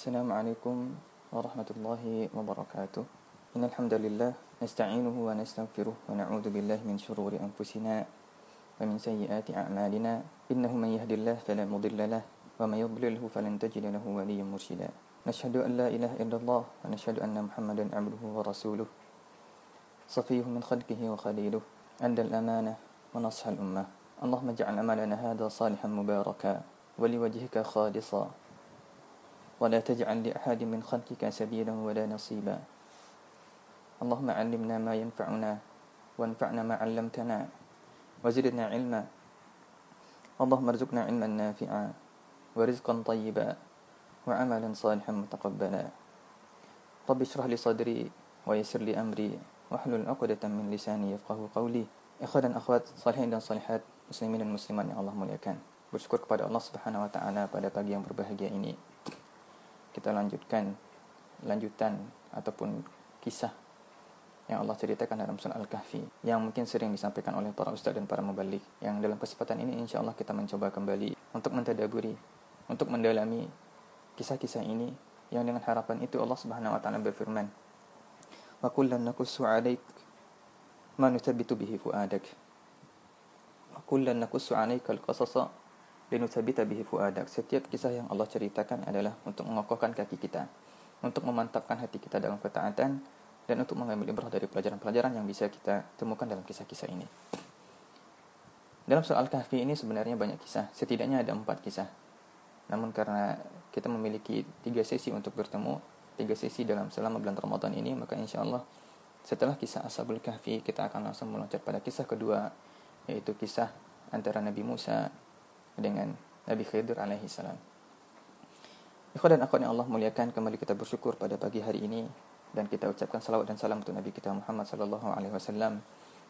السلام عليكم ورحمة الله وبركاته. إن الحمد لله نستعينه ونستغفره ونعوذ بالله من شرور أنفسنا ومن سيئات أعمالنا. إنه من يهد الله فلا مضل له ومن يضلله فلن تجد له وليا مرشدا. نشهد أن لا إله إلا الله ونشهد أن محمدا عبده ورسوله. صفيه من خلقه وخليله. أدى الأمانة ونصح الأمة. اللهم اجعل عملنا هذا صالحا مباركا ولوجهك خالصا. ولا تجعل لأحد من خلقك سبيلا ولا نصيبا. اللهم علمنا ما ينفعنا وانفعنا ما علمتنا وزدنا علما. اللهم ارزقنا علما نافعا ورزقا طيبا وعملا صالحا متقبلا. رب اشرح لي صدري ويسر لي أمري واحلل عقدة من لساني يفقه قولي. dan akhwat salihin dan salihat muslimin dan muslimat yang Allah muliakan. Bersyukur kepada Allah Subhanahu wa taala pada pagi yang berbahagia ini. Kita lanjutkan lanjutan ataupun kisah yang Allah ceritakan dalam surah Al-Kahfi yang mungkin sering disampaikan oleh para ustaz dan para mubalik. Yang dalam kesempatan ini insya Allah kita mencoba kembali untuk mentadaburi untuk mendalami kisah-kisah ini yang dengan harapan itu Allah Subhanahu wa taala berfirman wa kullan naqussu 'alaik ma nuthabbitu bihi fu'adak. Wa kullan naqussu 'alaika al-qasasa linuthabita bihi fu'adak setiap kisah yang Allah ceritakan adalah untuk mengokohkan kaki kita untuk memantapkan hati kita dalam ketaatan dan untuk mengambil ibrah dari pelajaran-pelajaran yang bisa kita temukan dalam kisah-kisah ini. Dalam soal kahfi ini sebenarnya banyak kisah, setidaknya ada empat kisah. Namun karena kita memiliki tiga sesi untuk bertemu, tiga sesi dalam selama bulan Ramadan ini, maka insya Allah setelah kisah Ashabul Kahfi, kita akan langsung meloncat pada kisah kedua, yaitu kisah antara Nabi Musa dengan Nabi Khidir alaihi salam. Ikhwan dan akhwat yang Allah muliakan, kembali kita bersyukur pada pagi hari ini dan kita ucapkan salawat dan salam untuk Nabi kita Muhammad sallallahu alaihi wasallam.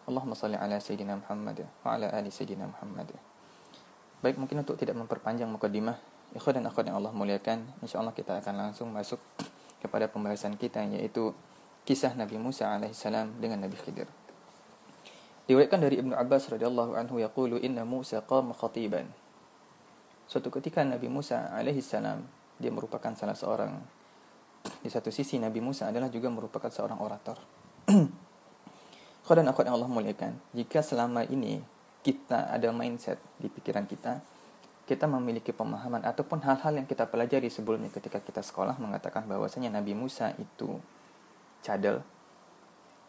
Allahumma salli ala sayyidina Muhammad wa ala ali sayyidina Muhammad. Baik, mungkin untuk tidak memperpanjang mukadimah, ikhwan dan akhwat yang Allah muliakan, insyaallah kita akan langsung masuk kepada pembahasan kita yaitu kisah Nabi Musa alaihi salam dengan Nabi Khidir. Diriwayatkan dari Ibnu Abbas radhiyallahu anhu yaqulu inna Musa qama khatiban. Suatu ketika Nabi Musa alaihi salam dia merupakan salah seorang di satu sisi Nabi Musa adalah juga merupakan seorang orator. Kau dan akhwat yang Allah muliakan, jika selama ini kita ada mindset di pikiran kita, kita memiliki pemahaman ataupun hal-hal yang kita pelajari sebelumnya ketika kita sekolah mengatakan bahwasanya Nabi Musa itu cadel,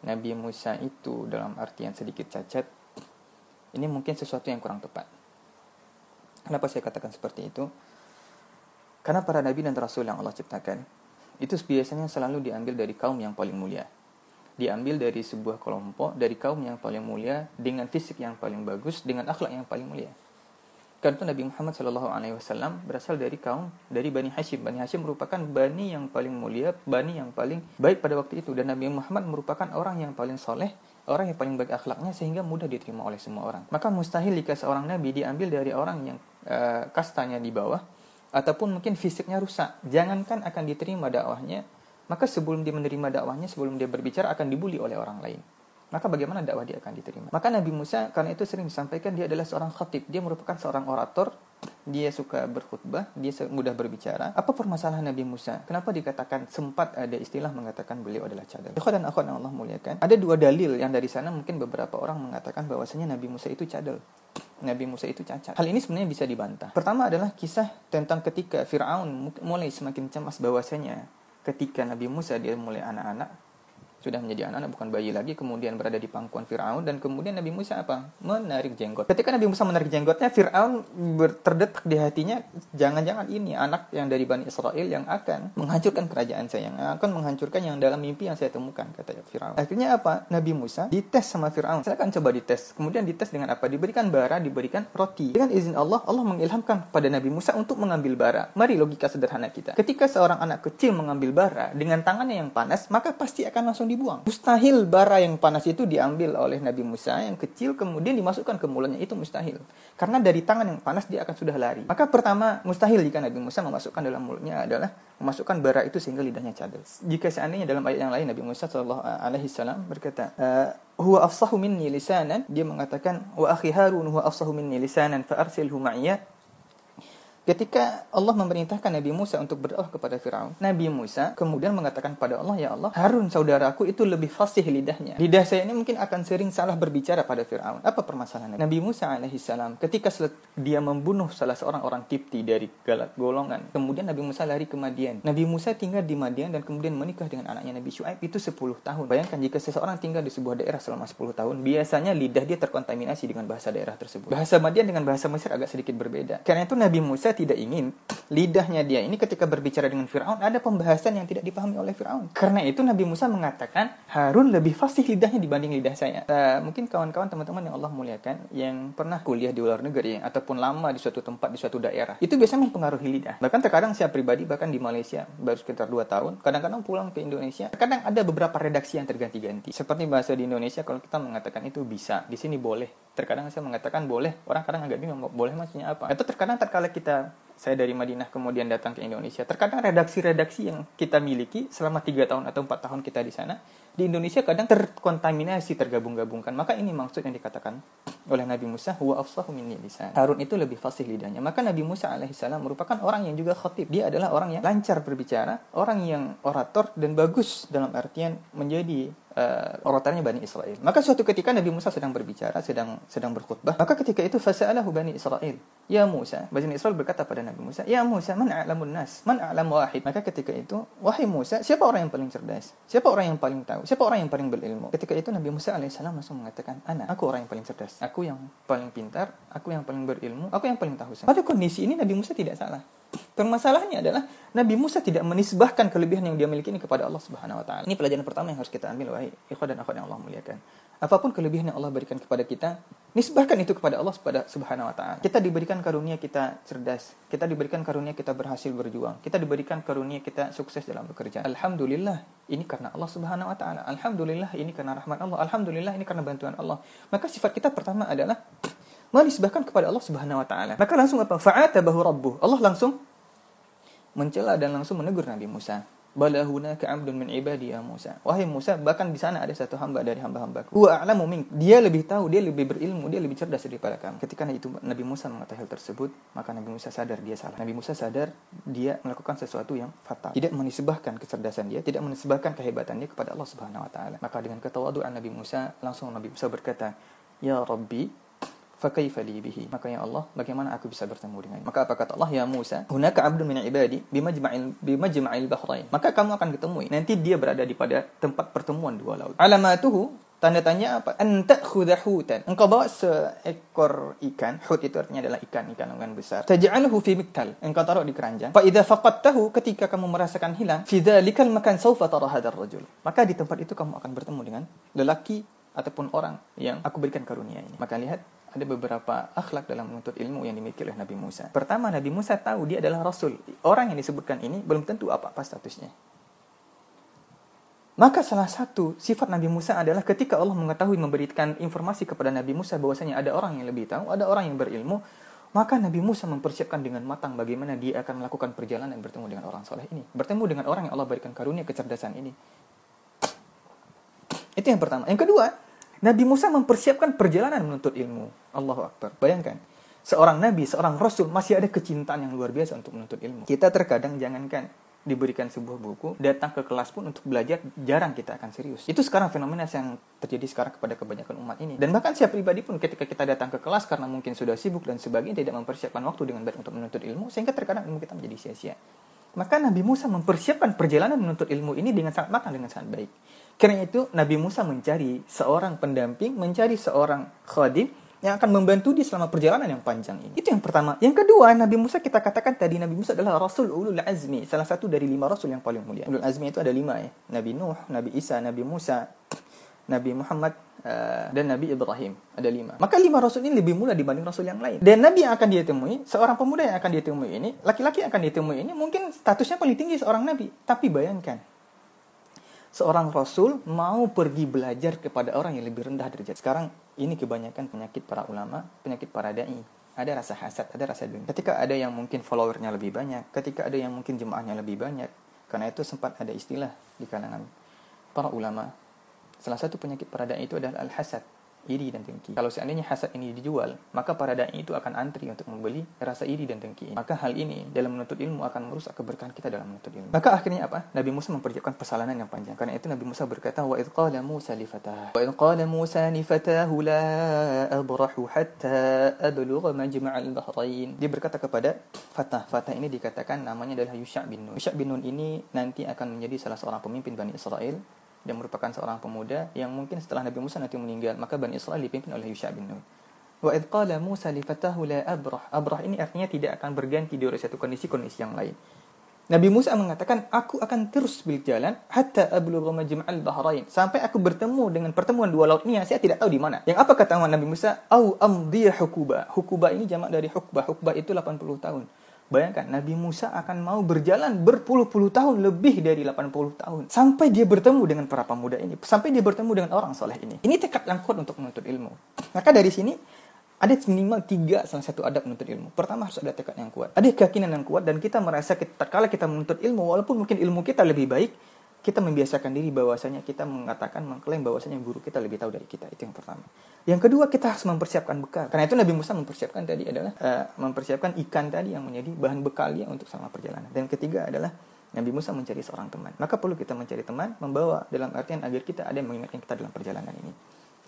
Nabi Musa itu dalam artian sedikit cacat, ini mungkin sesuatu yang kurang tepat. Kenapa saya katakan seperti itu? Karena para nabi dan rasul yang Allah ciptakan itu biasanya selalu diambil dari kaum yang paling mulia. Diambil dari sebuah kelompok dari kaum yang paling mulia dengan fisik yang paling bagus dengan akhlak yang paling mulia. Karena Nabi Muhammad Shallallahu Alaihi Wasallam berasal dari kaum dari Bani Hashim. Bani Hashim merupakan bani yang paling mulia, bani yang paling baik pada waktu itu. Dan Nabi Muhammad merupakan orang yang paling soleh, orang yang paling baik akhlaknya sehingga mudah diterima oleh semua orang. Maka mustahil jika seorang Nabi diambil dari orang yang uh, kastanya di bawah, ataupun mungkin fisiknya rusak. Jangankan akan diterima dakwahnya, maka sebelum dia menerima dakwahnya, sebelum dia berbicara akan dibully oleh orang lain. Maka bagaimana dakwah dia akan diterima? Maka Nabi Musa karena itu sering disampaikan dia adalah seorang khatib, dia merupakan seorang orator, dia suka berkhutbah, dia mudah berbicara. Apa permasalahan Nabi Musa? Kenapa dikatakan sempat ada istilah mengatakan beliau adalah cadel? Ikhwan dan akhwat yang Allah muliakan. Ada dua dalil yang dari sana mungkin beberapa orang mengatakan bahwasanya Nabi Musa itu cadel. Nabi Musa itu cacat. Hal ini sebenarnya bisa dibantah. Pertama adalah kisah tentang ketika Fir'aun mulai semakin cemas bahwasanya ketika Nabi Musa dia mulai anak-anak sudah menjadi anak-anak bukan bayi lagi kemudian berada di pangkuan Firaun dan kemudian Nabi Musa apa? Menarik jenggot. Ketika Nabi Musa menarik jenggotnya Firaun terdetak di hatinya jangan-jangan ini anak yang dari Bani Israel yang akan menghancurkan kerajaan saya yang akan menghancurkan yang dalam mimpi yang saya temukan kata Firaun. Akhirnya apa? Nabi Musa dites sama Firaun. Saya akan coba dites. Kemudian dites dengan apa? Diberikan bara diberikan roti. Dengan izin Allah Allah mengilhamkan pada Nabi Musa untuk mengambil bara. Mari logika sederhana kita. Ketika seorang anak kecil mengambil bara dengan tangannya yang panas maka pasti akan langsung dibuang. Mustahil bara yang panas itu diambil oleh Nabi Musa yang kecil kemudian dimasukkan ke mulutnya itu mustahil. Karena dari tangan yang panas dia akan sudah lari. Maka pertama mustahil jika Nabi Musa memasukkan dalam mulutnya adalah memasukkan bara itu sehingga lidahnya cadel. Jika seandainya dalam ayat yang lain Nabi Musa sallallahu alaihi wasallam berkata, huwa afsahu minni lisanan dia mengatakan wa akhi Harun huwa afsahu minni lisanan fa arsilhu ma'iyya Ketika Allah memerintahkan Nabi Musa untuk berdoa kepada Firaun, Nabi Musa kemudian mengatakan pada Allah, "Ya Allah, Harun saudaraku itu lebih fasih lidahnya. Lidah saya ini mungkin akan sering salah berbicara pada Firaun." Apa permasalahannya? Nabi Musa alaihissalam ketika dia membunuh salah seorang orang Kipti dari galak golongan, kemudian Nabi Musa lari ke Madian. Nabi Musa tinggal di Madian dan kemudian menikah dengan anaknya Nabi Syuaib itu 10 tahun. Bayangkan jika seseorang tinggal di sebuah daerah selama 10 tahun, biasanya lidah dia terkontaminasi dengan bahasa daerah tersebut. Bahasa Madian dengan bahasa Mesir agak sedikit berbeda. Karena itu Nabi Musa tidak ingin lidahnya dia ini ketika berbicara dengan Firaun ada pembahasan yang tidak dipahami oleh Firaun. Karena itu Nabi Musa mengatakan Harun lebih fasih lidahnya dibanding lidah saya. Uh, mungkin kawan-kawan teman-teman yang Allah muliakan yang pernah kuliah di luar negeri ataupun lama di suatu tempat di suatu daerah itu biasanya mempengaruhi lidah. Bahkan terkadang saya pribadi bahkan di Malaysia baru sekitar 2 tahun, kadang-kadang pulang ke Indonesia, kadang ada beberapa redaksi yang terganti-ganti. Seperti bahasa di Indonesia kalau kita mengatakan itu bisa, di sini boleh. Terkadang saya mengatakan boleh, orang kadang agak bingung boleh maksudnya apa. Itu terkadang terkala kita saya dari Madinah kemudian datang ke Indonesia. Terkadang redaksi-redaksi yang kita miliki selama tiga tahun atau empat tahun kita di sana, di Indonesia kadang terkontaminasi, tergabung-gabungkan. Maka ini maksud yang dikatakan oleh Nabi Musa, huwa afsahu minni lisan. Harun itu lebih fasih lidahnya. Maka Nabi Musa alaihissalam merupakan orang yang juga khatib. Dia adalah orang yang lancar berbicara, orang yang orator dan bagus dalam artian menjadi uh, Bani Israel. Maka suatu ketika Nabi Musa sedang berbicara, sedang sedang berkhutbah. Maka ketika itu fasa'alahu Bani Israel. Ya Musa, Bani Israel berkata pada Nabi Musa, "Ya Musa, man a'lamun nas? Man a'lam wahid?" Maka ketika itu, wahai Musa, siapa orang yang paling cerdas? Siapa orang yang paling tahu? Siapa orang yang paling berilmu? Ketika itu Nabi Musa alaihissalam langsung mengatakan, "Ana, aku orang yang paling cerdas. Aku yang paling pintar, aku yang paling berilmu, aku yang paling tahu." Pada kondisi ini Nabi Musa tidak salah. Permasalahannya adalah Nabi Musa tidak menisbahkan kelebihan yang dia miliki ini kepada Allah Subhanahu wa taala. Ini pelajaran pertama yang harus kita ambil wahai ikhwan dan akhwat yang Allah muliakan. Apa pun kelebihan yang Allah berikan kepada kita, nisbahkan itu kepada Allah Subhanahu wa taala. Kita diberikan karunia kita cerdas, kita diberikan karunia kita berhasil berjuang, kita diberikan karunia kita sukses dalam bekerja. Alhamdulillah, ini karena Allah Subhanahu wa taala. Alhamdulillah, ini karena rahmat Allah. Alhamdulillah, ini karena bantuan Allah. Maka sifat kita pertama adalah menisbahkan kepada Allah Subhanahu wa taala. Maka langsung apa? Fa'atabahu rabbuh. Allah langsung mencela dan langsung menegur Nabi Musa. Bala hunaka 'abdun min ibadi ya Musa. Wahai Musa, bahkan di sana ada satu hamba dari hamba-hambaku. Huwa a'lamu mink. Dia lebih tahu, dia lebih berilmu, dia lebih cerdas daripada kamu. Ketika itu Nabi Musa mengatakan hal tersebut, maka Nabi Musa sadar dia salah. Nabi Musa sadar dia melakukan sesuatu yang fatal. Tidak menisbahkan kecerdasan dia, tidak menisbahkan kehebatan dia kepada Allah Subhanahu wa taala. Maka dengan ketawaduan Nabi Musa, langsung Nabi Musa berkata, "Ya Rabbi, fakaifa bihi maka ya Allah bagaimana aku bisa bertemu dengannya maka apa kata Allah? Ya Musa hunaka 'abdun min ibadi bimajma'il bimajma'il bahrain. Maka kamu akan ketemu nanti dia berada di pada tempat pertemuan dua laut. Alamatuhu tanda tanya apa anta hutan. Engkau bawa seekor ikan. Hut itu artinya adalah ikan ikan ikan besar. Taj'aluhu fi miktal engkau taruh di keranjang. Fa idza faqadtahu ketika kamu merasakan hilang fi dzalikal makan sawfa tara hadzal rajul. Maka di tempat itu kamu akan bertemu dengan lelaki ataupun orang yang aku berikan karunia ini. Maka lihat ada beberapa akhlak dalam menuntut ilmu yang dimiliki oleh Nabi Musa. Pertama, Nabi Musa tahu dia adalah Rasul. Orang yang disebutkan ini belum tentu apa-apa statusnya. Maka salah satu sifat Nabi Musa adalah ketika Allah mengetahui memberikan informasi kepada Nabi Musa bahwasanya ada orang yang lebih tahu, ada orang yang berilmu, maka Nabi Musa mempersiapkan dengan matang bagaimana dia akan melakukan perjalanan bertemu dengan orang soleh ini. Bertemu dengan orang yang Allah berikan karunia kecerdasan ini. Itu yang pertama. Yang kedua, Nabi Musa mempersiapkan perjalanan menuntut ilmu. Allahu Akbar. Bayangkan, seorang nabi, seorang rasul masih ada kecintaan yang luar biasa untuk menuntut ilmu. Kita terkadang jangankan diberikan sebuah buku, datang ke kelas pun untuk belajar, jarang kita akan serius. Itu sekarang fenomena yang terjadi sekarang kepada kebanyakan umat ini. Dan bahkan saya pribadi pun ketika kita datang ke kelas karena mungkin sudah sibuk dan sebagainya, tidak mempersiapkan waktu dengan baik untuk menuntut ilmu, sehingga terkadang ilmu kita menjadi sia-sia. Maka Nabi Musa mempersiapkan perjalanan menuntut ilmu ini dengan sangat matang, dengan sangat baik. Karena itu Nabi Musa mencari seorang pendamping, mencari seorang khadim yang akan membantu dia selama perjalanan yang panjang ini. Itu yang pertama. Yang kedua, Nabi Musa kita katakan tadi Nabi Musa adalah Rasul Ulul Azmi, salah satu dari lima Rasul yang paling mulia. Ulul Azmi itu ada lima ya. Nabi Nuh, Nabi Isa, Nabi Musa, Nabi Muhammad, uh, dan Nabi Ibrahim. Ada lima. Maka lima Rasul ini lebih mulia dibanding Rasul yang lain. Dan Nabi yang akan dia temui, seorang pemuda yang akan dia temui ini, laki-laki yang akan dia temui ini, mungkin statusnya paling tinggi seorang Nabi. Tapi bayangkan, seorang rasul mau pergi belajar kepada orang yang lebih rendah derajat. Sekarang ini kebanyakan penyakit para ulama, penyakit para dai. Ada rasa hasad, ada rasa dengki. Ketika ada yang mungkin followernya lebih banyak, ketika ada yang mungkin jemaahnya lebih banyak, karena itu sempat ada istilah di kalangan para ulama. Salah satu penyakit para dai itu adalah al-hasad. Iri dan dengki. Kalau seandainya hasad ini dijual, maka para dai itu akan antri untuk membeli rasa iri dan dengki. Maka hal ini dalam menuntut ilmu akan merusak keberkahan kita dalam menuntut ilmu. Maka akhirnya apa? Nabi Musa mempersiapkan persalanan yang panjang. Karena itu Nabi Musa berkata, "Wa idh qala Musa li fatah, wa idh qala Musa li fatahu la abrahu hatta ablugha majma'al bahrain." Dia berkata kepada Fatah. Fatah ini dikatakan namanya adalah Yusha bin Nun. Yusha bin Nun ini nanti akan menjadi salah seorang pemimpin Bani Israel dan merupakan seorang pemuda yang mungkin setelah Nabi Musa nanti meninggal maka Bani Israel dipimpin oleh Yusha bin Nun. Wa qala Musa li fatahu la abrah. Abrah ini artinya tidak akan berganti dari satu kondisi kondisi yang lain. Nabi Musa mengatakan, aku akan terus berjalan hatta ablugha majma'al bahrain sampai aku bertemu dengan pertemuan dua laut ini yang saya tidak tahu di mana. Yang apa kata Nabi Musa? Au amdiya hukuba. Hukuba ini jamak dari hukbah. Hukbah itu 80 tahun. Bayangkan, Nabi Musa akan mau berjalan berpuluh-puluh tahun, lebih dari 80 tahun. Sampai dia bertemu dengan para pemuda ini. Sampai dia bertemu dengan orang soleh ini. Ini tekad yang kuat untuk menuntut ilmu. Maka dari sini, ada minimal tiga salah satu adab menuntut ilmu. Pertama harus ada tekad yang kuat. Ada keyakinan yang kuat dan kita merasa kita, kala kita menuntut ilmu, walaupun mungkin ilmu kita lebih baik, kita membiasakan diri bahwasanya kita mengatakan mengklaim bahwasanya guru kita lebih tahu dari kita. Itu yang pertama. Yang kedua kita harus mempersiapkan bekal. Karena itu Nabi Musa mempersiapkan tadi adalah uh, mempersiapkan ikan tadi yang menjadi bahan bekalnya untuk selama perjalanan. Dan ketiga adalah Nabi Musa mencari seorang teman. Maka perlu kita mencari teman membawa dalam artian agar kita ada yang mengingatkan kita dalam perjalanan ini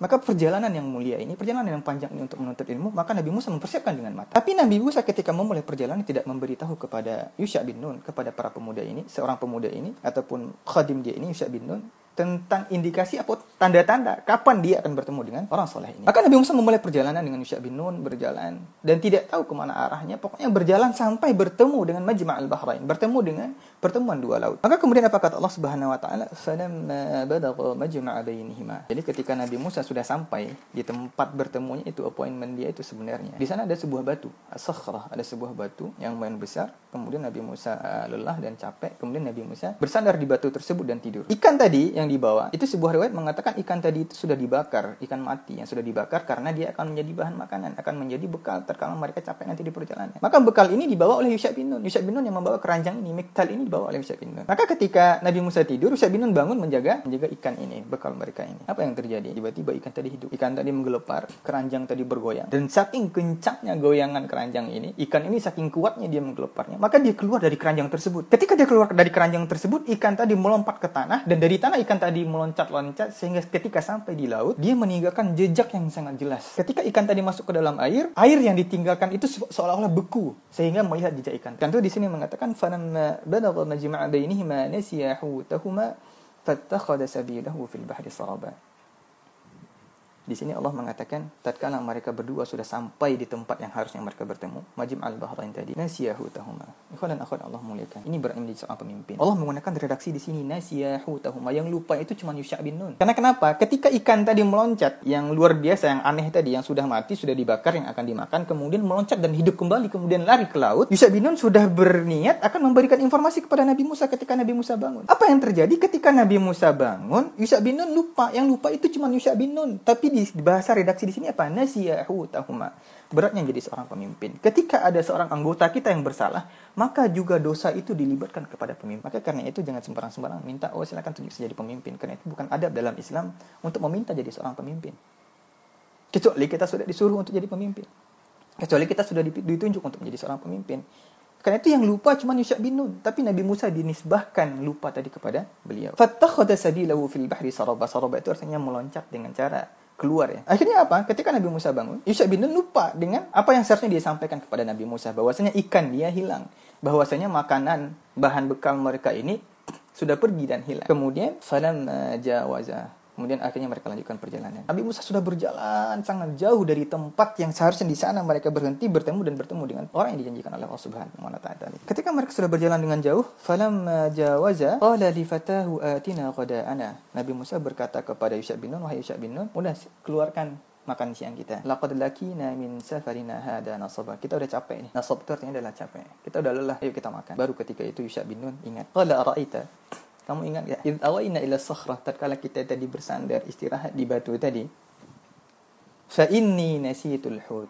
maka perjalanan yang mulia ini, perjalanan yang panjang ini untuk menuntut ilmu, maka Nabi Musa mempersiapkan dengan mata. Tapi Nabi Musa ketika memulai perjalanan tidak memberitahu kepada Yusha bin Nun, kepada para pemuda ini, seorang pemuda ini, ataupun khadim dia ini, Yusha bin Nun, tentang indikasi apa tanda-tanda kapan dia akan bertemu dengan orang soleh ini. Maka Nabi Musa memulai perjalanan dengan Yusha bin Nun berjalan dan tidak tahu ke mana arahnya. Pokoknya berjalan sampai bertemu dengan Majma' al-Bahrain, bertemu dengan pertemuan dua laut. Maka kemudian apa kata Allah Subhanahu wa taala? "Falamma balagha majma'a bainihima." Jadi ketika Nabi Musa sudah sampai di tempat bertemunya itu appointment dia itu sebenarnya. Di sana ada sebuah batu, as-sakhrah, ada sebuah batu yang lumayan besar. Kemudian Nabi Musa uh, lelah dan capek. Kemudian Nabi Musa bersandar di batu tersebut dan tidur. Ikan tadi yang yang dibawa. Itu sebuah riwayat mengatakan ikan tadi itu sudah dibakar ikan mati yang sudah dibakar karena dia akan menjadi bahan makanan akan menjadi bekal terkala mereka capek nanti di perjalanan. Maka bekal ini dibawa oleh Yusha bin Nun. Yusha bin Nun yang membawa keranjang ini miktal ini dibawa oleh Yusha bin Nun. Maka ketika Nabi Musa tidur Yusha bin Nun bangun menjaga menjaga ikan ini bekal mereka ini. Apa yang terjadi? Tiba-tiba ikan tadi hidup. Ikan tadi menggelepar keranjang tadi bergoyang. Dan saking kencangnya goyangan keranjang ini ikan ini saking kuatnya dia menggeleparnya maka dia keluar dari keranjang tersebut. Ketika dia keluar dari keranjang tersebut ikan tadi melompat ke tanah dan dari tanah ikan ikan tadi meloncat-loncat sehingga ketika sampai di laut dia meninggalkan jejak yang sangat jelas. Ketika ikan tadi masuk ke dalam air, air yang ditinggalkan itu seolah-olah beku sehingga melihat jejak ikan. Kan itu di sini mengatakan falamma balagha majma'a bainihima fattakhadha sabilahu fil bahri. Di sini Allah mengatakan tatkala mereka berdua sudah sampai di tempat yang harusnya mereka bertemu, Majim al-Bahrain tadi, nasiyahu tahuma. Ikhwan dan akhwat Allah muliakan. Ini berarti menjadi seorang pemimpin. Allah menggunakan redaksi di sini nasiyahu tahuma. Yang lupa itu cuma Yusha bin Nun. Karena kenapa? Ketika ikan tadi meloncat yang luar biasa yang aneh tadi yang sudah mati, sudah dibakar yang akan dimakan, kemudian meloncat dan hidup kembali kemudian lari ke laut, Yusha bin Nun sudah berniat akan memberikan informasi kepada Nabi Musa ketika Nabi Musa bangun. Apa yang terjadi ketika Nabi Musa bangun? Yusha bin Nun lupa. Yang lupa itu cuma Yusha bin Nun. Tapi di bahasa redaksi di sini apa? Nasiyahu tahuma. Beratnya menjadi seorang pemimpin. Ketika ada seorang anggota kita yang bersalah, maka juga dosa itu dilibatkan kepada pemimpin. Maka karena itu jangan sembarang-sembarang minta, oh silakan tunjuk jadi pemimpin. Karena itu bukan adab dalam Islam untuk meminta jadi seorang pemimpin. Kecuali kita sudah disuruh untuk jadi pemimpin. Kecuali kita sudah ditunjuk untuk menjadi seorang pemimpin. Karena itu yang lupa cuma Yusha bin Nun. Tapi Nabi Musa dinisbahkan lupa tadi kepada beliau. Fattakhadha sabilahu fil bahri saraba. Saraba itu artinya meloncat dengan cara keluar ya. Akhirnya apa? Ketika Nabi Musa bangun, Yusha bin Nun lupa dengan apa yang seharusnya dia sampaikan kepada Nabi Musa bahwasanya ikan dia hilang, bahwasanya makanan bahan bekal mereka ini sudah pergi dan hilang. Kemudian falam jawaza Kemudian akhirnya mereka lanjutkan perjalanan. Nabi Musa sudah berjalan sangat jauh dari tempat yang seharusnya di sana mereka berhenti bertemu dan bertemu dengan orang yang dijanjikan oleh Allah Subhanahu wa taala. Ketika mereka sudah berjalan dengan jauh, falam jawaza qala li fatahu atina qada'ana. Nabi Musa berkata kepada Yusha bin Nun, wahai Yusha bin Nun, udah keluarkan makan siang kita. Laqad lakina min safarina hada nasaba. Kita udah capek nih. Nasab itu artinya adalah capek. Kita udah lelah, ayo kita makan. Baru ketika itu Yusha bin Nun ingat. Qala ara'aita kamu ingat ya? Id awaina ila sakhrah tatkala kita tadi bersandar istirahat di batu tadi. Fa inni nasitul hut.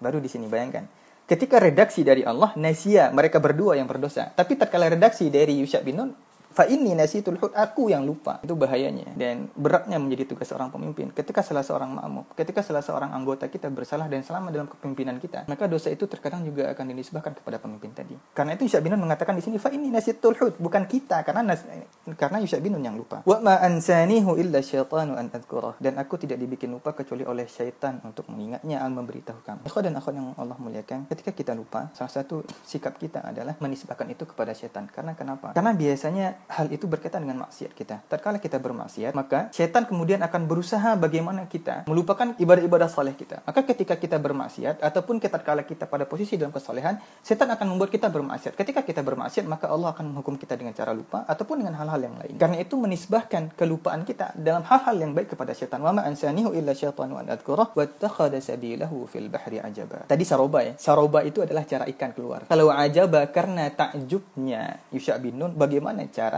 Baru di sini bayangkan. Ketika redaksi dari Allah, nasia mereka berdua yang berdosa. Tapi tatkala redaksi dari Yusha bin Nun, Fa inni nasitul hud aku yang lupa. Itu bahayanya dan beratnya menjadi tugas seorang pemimpin. Ketika salah seorang makmum, ketika salah seorang anggota kita bersalah dan selama dalam kepemimpinan kita, maka dosa itu terkadang juga akan dinisbahkan kepada pemimpin tadi. Karena itu Yusha bin Nun mengatakan di sini fa inni nasitul hud bukan kita karena nas, karena Yusha bin Nun yang lupa. Wa ma ansanihu illa syaitanu an adkurah dan aku tidak dibikin lupa kecuali oleh syaitan untuk mengingatnya al memberitahu kamu. Dan akhwat yang Allah muliakan, ketika kita lupa, salah satu sikap kita adalah menisbahkan itu kepada syaitan. Karena kenapa? Karena biasanya hal itu berkaitan dengan maksiat kita. Tatkala kita bermaksiat, maka setan kemudian akan berusaha bagaimana kita melupakan ibadah-ibadah saleh kita. Maka ketika kita bermaksiat ataupun kita kala kita pada posisi dalam kesalehan, setan akan membuat kita bermaksiat. Ketika kita bermaksiat, maka Allah akan menghukum kita dengan cara lupa ataupun dengan hal-hal yang lain. Karena itu menisbahkan kelupaan kita dalam hal-hal yang baik kepada setan. Wa ma ansanihu illa syaitanu an adkurah wattakhadha sabilahu fil bahri ajaba. Tadi saroba ya. Saroba itu adalah cara ikan keluar. Kalau ajaba karena takjubnya Yusha bin Nun, bagaimana cara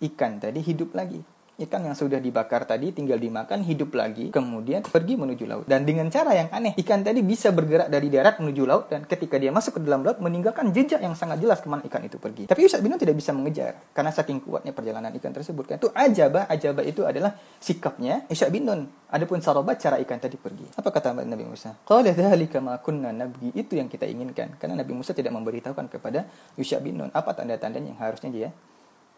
ikan tadi hidup lagi. Ikan yang sudah dibakar tadi tinggal dimakan hidup lagi, kemudian pergi menuju laut. Dan dengan cara yang aneh, ikan tadi bisa bergerak dari darat menuju laut dan ketika dia masuk ke dalam laut meninggalkan jejak yang sangat jelas ke mana ikan itu pergi. Tapi Ustaz bin tidak bisa mengejar karena saking kuatnya perjalanan ikan tersebut. Kan itu ajabah, ajabah itu adalah sikapnya Ustaz bin Nun. Adapun sarobat cara ikan tadi pergi. Apa kata Nabi Musa? Qala dzalika ma kunna nabgi. Itu yang kita inginkan. Karena Nabi Musa tidak memberitahukan kepada Yusha bin Nun apa tanda-tandanya yang harusnya dia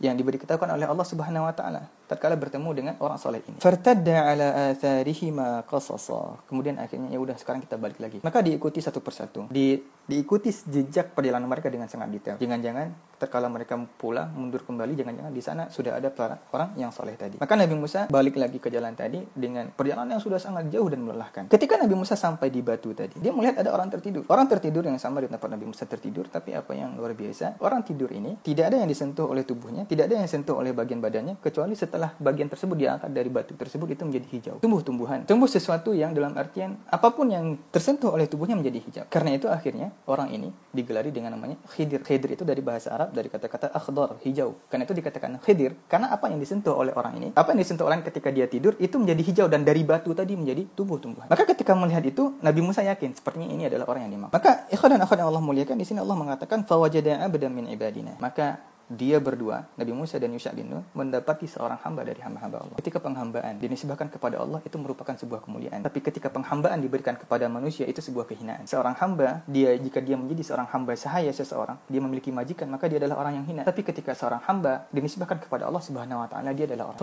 yang diberi ketahuan oleh Allah Subhanahu wa taala tatkala bertemu dengan orang soleh ini. Fartadda ala atharihi ma qasasa. Kemudian akhirnya ya udah sekarang kita balik lagi. Maka diikuti satu persatu. Di diikuti jejak perjalanan mereka dengan sangat detail. Jangan-jangan tatkala mereka pulang mundur kembali jangan-jangan di sana sudah ada orang yang soleh tadi. Maka Nabi Musa balik lagi ke jalan tadi dengan perjalanan yang sudah sangat jauh dan melelahkan. Ketika Nabi Musa sampai di batu tadi, dia melihat ada orang tertidur. Orang tertidur yang sama di tempat Nabi Musa tertidur, tapi apa yang luar biasa, orang tidur ini tidak ada yang disentuh oleh tubuhnya, tidak ada yang disentuh oleh bagian badannya kecuali setelah bagian tersebut diangkat dari batu tersebut itu menjadi hijau. Tumbuh-tumbuhan. Tumbuh sesuatu yang dalam artian apa pun yang tersentuh oleh tubuhnya menjadi hijau. Karena itu akhirnya orang ini digelari dengan namanya khidir. Khidir itu dari bahasa Arab dari kata-kata akhdar, hijau. Karena itu dikatakan khidir karena apa yang disentuh oleh orang ini, apa yang disentuh orang ketika dia tidur itu menjadi hijau dan dari batu tadi menjadi tumbuh-tumbuhan. Maka ketika melihat itu Nabi Musa yakin sepertinya ini adalah orang yang dimaksud. Maka ikhwan dan akhwat yang Allah muliakan di sini Allah mengatakan fawajada abdan min ibadina. Maka dia berdua, Nabi Musa dan Yusha bin Nun, mendapati seorang hamba dari hamba-hamba Allah. Ketika penghambaan dinisbahkan kepada Allah, itu merupakan sebuah kemuliaan. Tapi ketika penghambaan diberikan kepada manusia, itu sebuah kehinaan. Seorang hamba, dia jika dia menjadi seorang hamba sahaya seseorang, dia memiliki majikan, maka dia adalah orang yang hina. Tapi ketika seorang hamba dinisbahkan kepada Allah Subhanahu wa taala, dia adalah orang.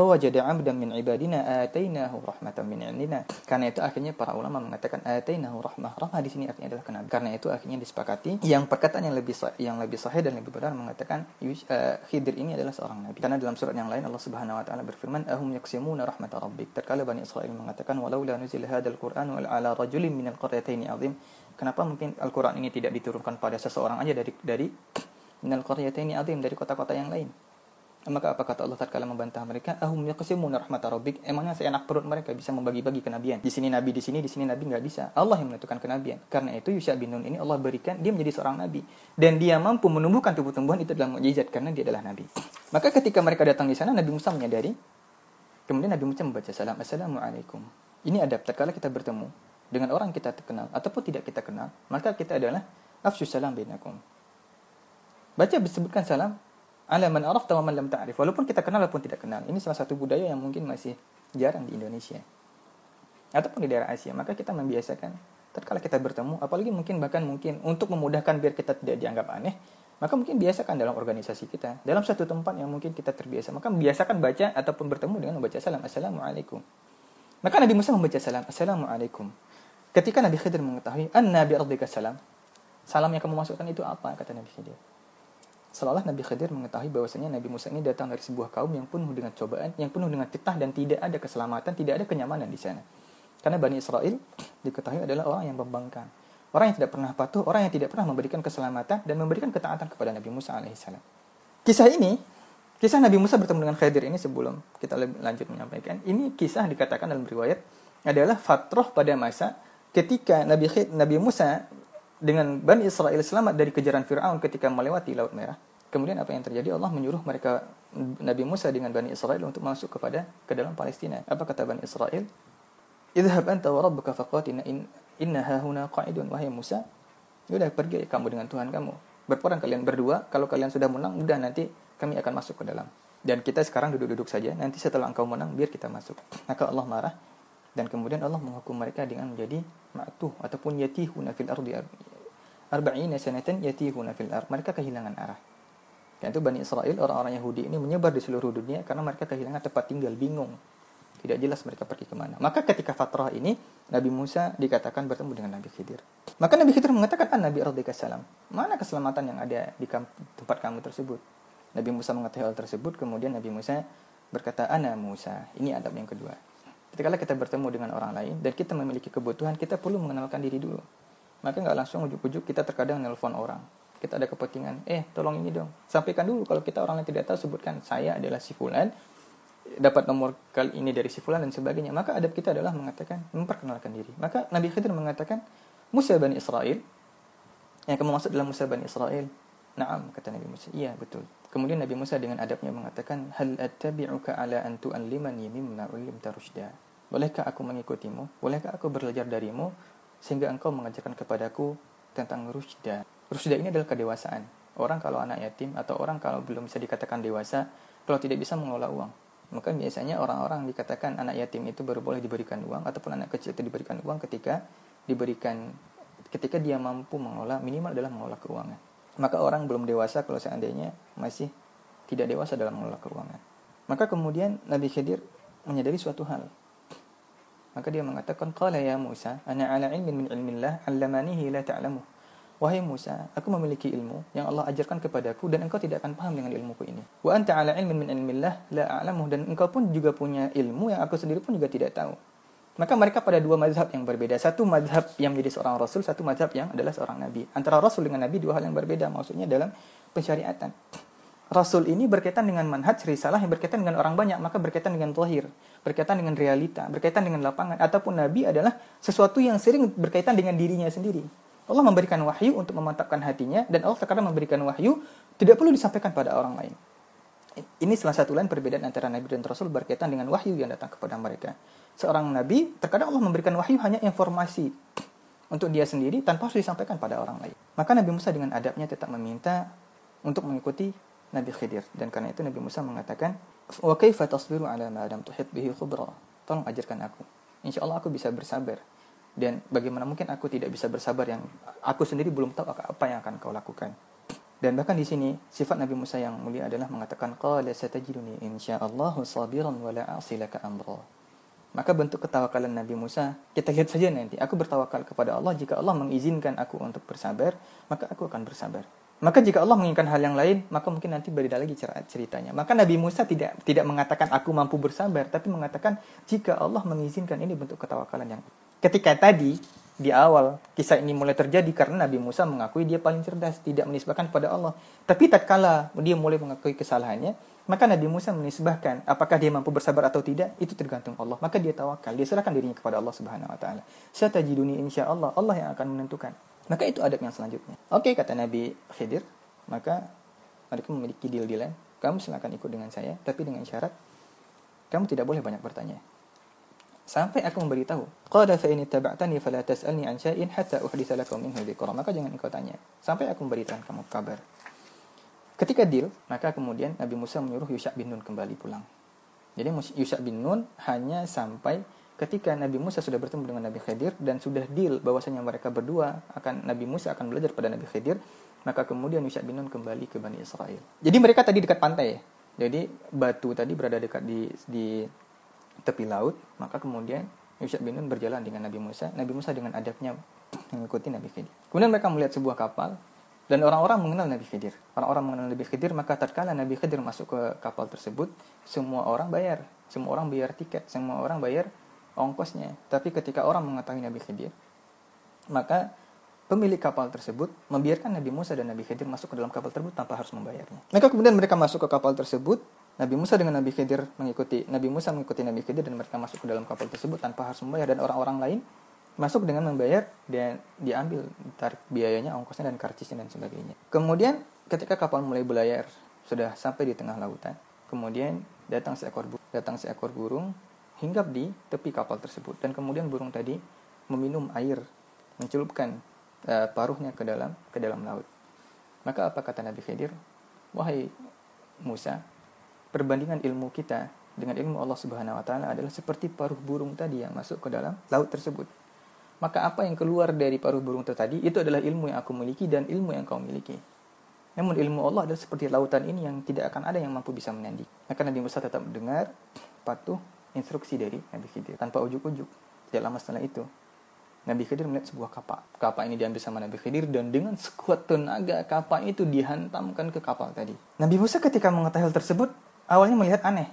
'abdan min ibadina atainahu rahmatan min. Karena itu akhirnya para ulama mengatakan atainahu rahmah. Rahmah di sini artinya adalah kenabian. Karena itu akhirnya disepakati yang perkataan yang lebih yang lebih sahih dan lebih benar mengatakan uh, Khidir ini adalah seorang nabi. Karena dalam surat yang lain Allah Subhanahu wa taala berfirman, "Ahum yaksimuna rahmat rabbik." Terkala Bani Israel mengatakan, "Walau la nuzila hadzal Qur'an ala rajulin minal qaryataini azim." Kenapa mungkin Al-Qur'an ini tidak diturunkan pada seseorang aja dari dari minal qaryataini azim dari kota-kota yang lain? Maka apa kata Allah tatkala membantah mereka? Ahum yaqsimuna rahmat rabbik. Emangnya seenak perut mereka bisa membagi-bagi kenabian? Di sini nabi, di sini, di sini nabi nggak bisa. Allah yang menentukan kenabian. Karena itu Yusha bin Nun ini Allah berikan dia menjadi seorang nabi dan dia mampu menumbuhkan tubuh-tumbuhan itu adalah mukjizat karena dia adalah nabi. Maka ketika mereka datang di sana Nabi Musa menyadari kemudian Nabi Musa membaca salam Assalamualaikum. Ini adab tatkala kita bertemu dengan orang kita kenal ataupun tidak kita kenal, maka kita adalah afshu salam bainakum. Baca disebutkan salam ala man arafta wa man lam ta'rif. Walaupun kita kenal ataupun tidak kenal. Ini salah satu budaya yang mungkin masih jarang di Indonesia. Ataupun di daerah Asia. Maka kita membiasakan tatkala kita bertemu, apalagi mungkin bahkan mungkin untuk memudahkan biar kita tidak dianggap aneh, maka mungkin biasakan dalam organisasi kita, dalam satu tempat yang mungkin kita terbiasa, maka biasakan baca ataupun bertemu dengan membaca salam Assalamualaikum. Maka Nabi Musa membaca salam Assalamualaikum. Ketika Nabi Khidir mengetahui, An Nabi ardika salam. Salam yang kamu masukkan itu apa? Kata Nabi Khidir. Seolah Nabi Khidir mengetahui bahwasanya Nabi Musa ini datang dari sebuah kaum yang penuh dengan cobaan, yang penuh dengan fitnah dan tidak ada keselamatan, tidak ada kenyamanan di sana. Karena Bani Israel diketahui adalah orang yang membangkang. Orang yang tidak pernah patuh, orang yang tidak pernah memberikan keselamatan dan memberikan ketaatan kepada Nabi Musa alaihissalam. Kisah ini, kisah Nabi Musa bertemu dengan Khidir ini sebelum kita lanjut menyampaikan, ini kisah dikatakan dalam riwayat adalah fatroh pada masa ketika Nabi Khid, Nabi Musa dengan Bani Israel selamat dari kejaran Fir'aun ketika melewati Laut Merah. Kemudian apa yang terjadi? Allah menyuruh mereka Nabi Musa dengan Bani Israel untuk masuk kepada ke dalam Palestina. Apa kata Bani Israel? Idhab anta wa rabbuka faqatina in inna hahuna qa'idun wahai Musa. Sudah pergi kamu dengan Tuhan kamu. Berperang kalian berdua, kalau kalian sudah menang, udah nanti kami akan masuk ke dalam. Dan kita sekarang duduk-duduk saja, nanti setelah engkau menang, biar kita masuk. Maka Allah marah, dan kemudian Allah menghukum mereka dengan menjadi ma'tuh, ataupun yatihuna fil ardi arba'ina sanatan yatihuna fil ard. Mereka kehilangan arah. Karena itu Bani Israel, orang-orang Yahudi ini menyebar di seluruh dunia karena mereka kehilangan tempat tinggal, bingung. Tidak jelas mereka pergi ke mana. Maka ketika fatrah ini, Nabi Musa dikatakan bertemu dengan Nabi Khidir. Maka Nabi Khidir mengatakan, An Nabi salam. Mana keselamatan yang ada di tempat kamu tersebut? Nabi Musa mengetahui hal tersebut, kemudian Nabi Musa berkata, Ana Musa. Ini adab yang kedua. Ketika kita bertemu dengan orang lain dan kita memiliki kebutuhan, kita perlu mengenalkan diri dulu. Maka nggak langsung ujuk-ujuk kita terkadang nelpon orang. Kita ada kepentingan, eh tolong ini dong. Sampaikan dulu kalau kita orang lain tidak tahu, sebutkan saya adalah si Fulan, dapat nomor kali ini dari si fulan dan sebagainya. Maka adab kita adalah mengatakan memperkenalkan diri. Maka Nabi Khidir mengatakan Musa bani Israel. Yang kamu maksud dalam Musa bani Israel. Naam kata Nabi Musa. Iya betul. Kemudian Nabi Musa dengan adabnya mengatakan hal attabi'uka ala an tu'allimani mimma ulimta rusyda bolehkah aku mengikutimu? Bolehkah aku belajar darimu sehingga engkau mengajarkan kepadaku tentang rusyda rusyda ini adalah kedewasaan orang kalau anak yatim atau orang kalau belum bisa dikatakan dewasa kalau tidak bisa mengelola uang maka biasanya orang-orang dikatakan anak yatim itu baru boleh diberikan uang ataupun anak kecil itu diberikan uang ketika diberikan ketika dia mampu mengolah minimal adalah mengolah keuangan. Maka orang belum dewasa kalau seandainya masih tidak dewasa dalam mengelola keuangan. Maka kemudian Nabi Khidir menyadari suatu hal. Maka dia mengatakan, "Qala ya Musa, ana ala ilmin min ilmillah 'allamanihi la ta'lamu." Wahai Musa, aku memiliki ilmu yang Allah ajarkan kepadaku dan engkau tidak akan paham dengan ilmuku ini. Wa anta ala ilmin min ilmillah la a'lamu dan engkau pun juga punya ilmu yang aku sendiri pun juga tidak tahu. Maka mereka pada dua mazhab yang berbeda. Satu mazhab yang menjadi seorang rasul, satu mazhab yang adalah seorang nabi. Antara rasul dengan nabi dua hal yang berbeda maksudnya dalam pensyariatan. Rasul ini berkaitan dengan manhaj risalah yang berkaitan dengan orang banyak, maka berkaitan dengan zahir, berkaitan dengan realita, berkaitan dengan lapangan ataupun nabi adalah sesuatu yang sering berkaitan dengan dirinya sendiri. Allah memberikan wahyu untuk memantapkan hatinya dan Allah terkadang memberikan wahyu tidak perlu disampaikan pada orang lain. Ini salah satu lain perbedaan antara Nabi dan Rasul berkaitan dengan wahyu yang datang kepada mereka. Seorang Nabi, terkadang Allah memberikan wahyu hanya informasi untuk dia sendiri tanpa harus disampaikan pada orang lain. Maka Nabi Musa dengan adabnya tetap meminta untuk mengikuti Nabi Khidir. Dan karena itu Nabi Musa mengatakan, Wa kaifa tasbiru ala ma lam tuhit bihi khubra. Tolong ajarkan aku. Insya Allah aku bisa bersabar dan bagaimana mungkin aku tidak bisa bersabar yang aku sendiri belum tahu apa yang akan kau lakukan. Dan bahkan di sini sifat Nabi Musa yang mulia adalah mengatakan qala satajiduni insyaallah sabiran wa la a'silaka amra. Maka bentuk ketawakalan Nabi Musa kita lihat saja nanti. Aku bertawakal kepada Allah jika Allah mengizinkan aku untuk bersabar, maka aku akan bersabar. Maka jika Allah menginginkan hal yang lain, maka mungkin nanti berbeda lagi ceritanya. Maka Nabi Musa tidak tidak mengatakan aku mampu bersabar, tapi mengatakan jika Allah mengizinkan ini bentuk ketawakalan yang. Ketika tadi di awal kisah ini mulai terjadi karena Nabi Musa mengakui dia paling cerdas, tidak menisbahkan pada Allah. Tapi tatkala dia mulai mengakui kesalahannya, maka Nabi Musa menisbahkan apakah dia mampu bersabar atau tidak, itu tergantung Allah. Maka dia tawakal, dia serahkan dirinya kepada Allah Subhanahu wa taala. Satajiduni insya Allah, Allah yang akan menentukan. Maka itu adab yang selanjutnya. Oke, kata Nabi Khidir, maka mereka memiliki deal-dealan. Kamu silakan ikut dengan saya, tapi dengan syarat kamu tidak boleh banyak bertanya. Sampai aku memberitahu. Qala fa in fala tas'alni an syai'in hatta uhditsa lakum minhu dzikra. Maka jangan engkau tanya sampai aku memberitahu kamu kabar. Ketika deal, maka kemudian Nabi Musa menyuruh Yusha bin Nun kembali pulang. Jadi Yusha bin Nun hanya sampai ketika Nabi Musa sudah bertemu dengan Nabi Khidir dan sudah deal bahwasanya mereka berdua akan Nabi Musa akan belajar pada Nabi Khidir, maka kemudian Yusha bin Nun kembali ke Bani Israel. Jadi mereka tadi dekat pantai ya. Jadi batu tadi berada dekat di di tepi laut, maka kemudian Yusha bin Nun berjalan dengan Nabi Musa. Nabi Musa dengan adabnya mengikuti Nabi Khidir. Kemudian mereka melihat sebuah kapal dan orang-orang mengenal Nabi Khidir. Orang-orang mengenal Nabi Khidir, maka tatkala Nabi Khidir masuk ke kapal tersebut, semua orang bayar. Semua orang bayar tiket, semua orang bayar ongkosnya. Tapi ketika orang mengetahui Nabi Khidir, maka pemilik kapal tersebut membiarkan Nabi Musa dan Nabi Khidir masuk ke dalam kapal tersebut tanpa harus membayarnya. Maka kemudian mereka masuk ke kapal tersebut, Nabi Musa dengan Nabi Khidir mengikuti Nabi Musa mengikuti Nabi Khidir dan mereka masuk ke dalam kapal tersebut tanpa harus membayar dan orang-orang lain masuk dengan membayar dan diambil tarik biayanya, ongkosnya dan karcisnya dan sebagainya. Kemudian ketika kapal mulai berlayar sudah sampai di tengah lautan, kemudian datang seekor datang seekor burung hinggap di tepi kapal tersebut dan kemudian burung tadi meminum air mencelupkan uh, paruhnya ke dalam ke dalam laut maka apa kata Nabi Khidir wahai Musa perbandingan ilmu kita dengan ilmu Allah Subhanahu wa taala adalah seperti paruh burung tadi yang masuk ke dalam laut tersebut. Maka apa yang keluar dari paruh burung tadi itu adalah ilmu yang aku miliki dan ilmu yang kau miliki. Namun ilmu Allah adalah seperti lautan ini yang tidak akan ada yang mampu bisa menanding. Maka Nabi Musa tetap mendengar, patuh instruksi dari Nabi Khidir tanpa ujuk-ujuk. Tidak lama setelah itu, Nabi Khidir melihat sebuah kapal. Kapal ini diambil sama Nabi Khidir dan dengan sekuat tenaga kapal itu dihantamkan ke kapal tadi. Nabi Musa ketika mengetahui hal tersebut awalnya melihat aneh.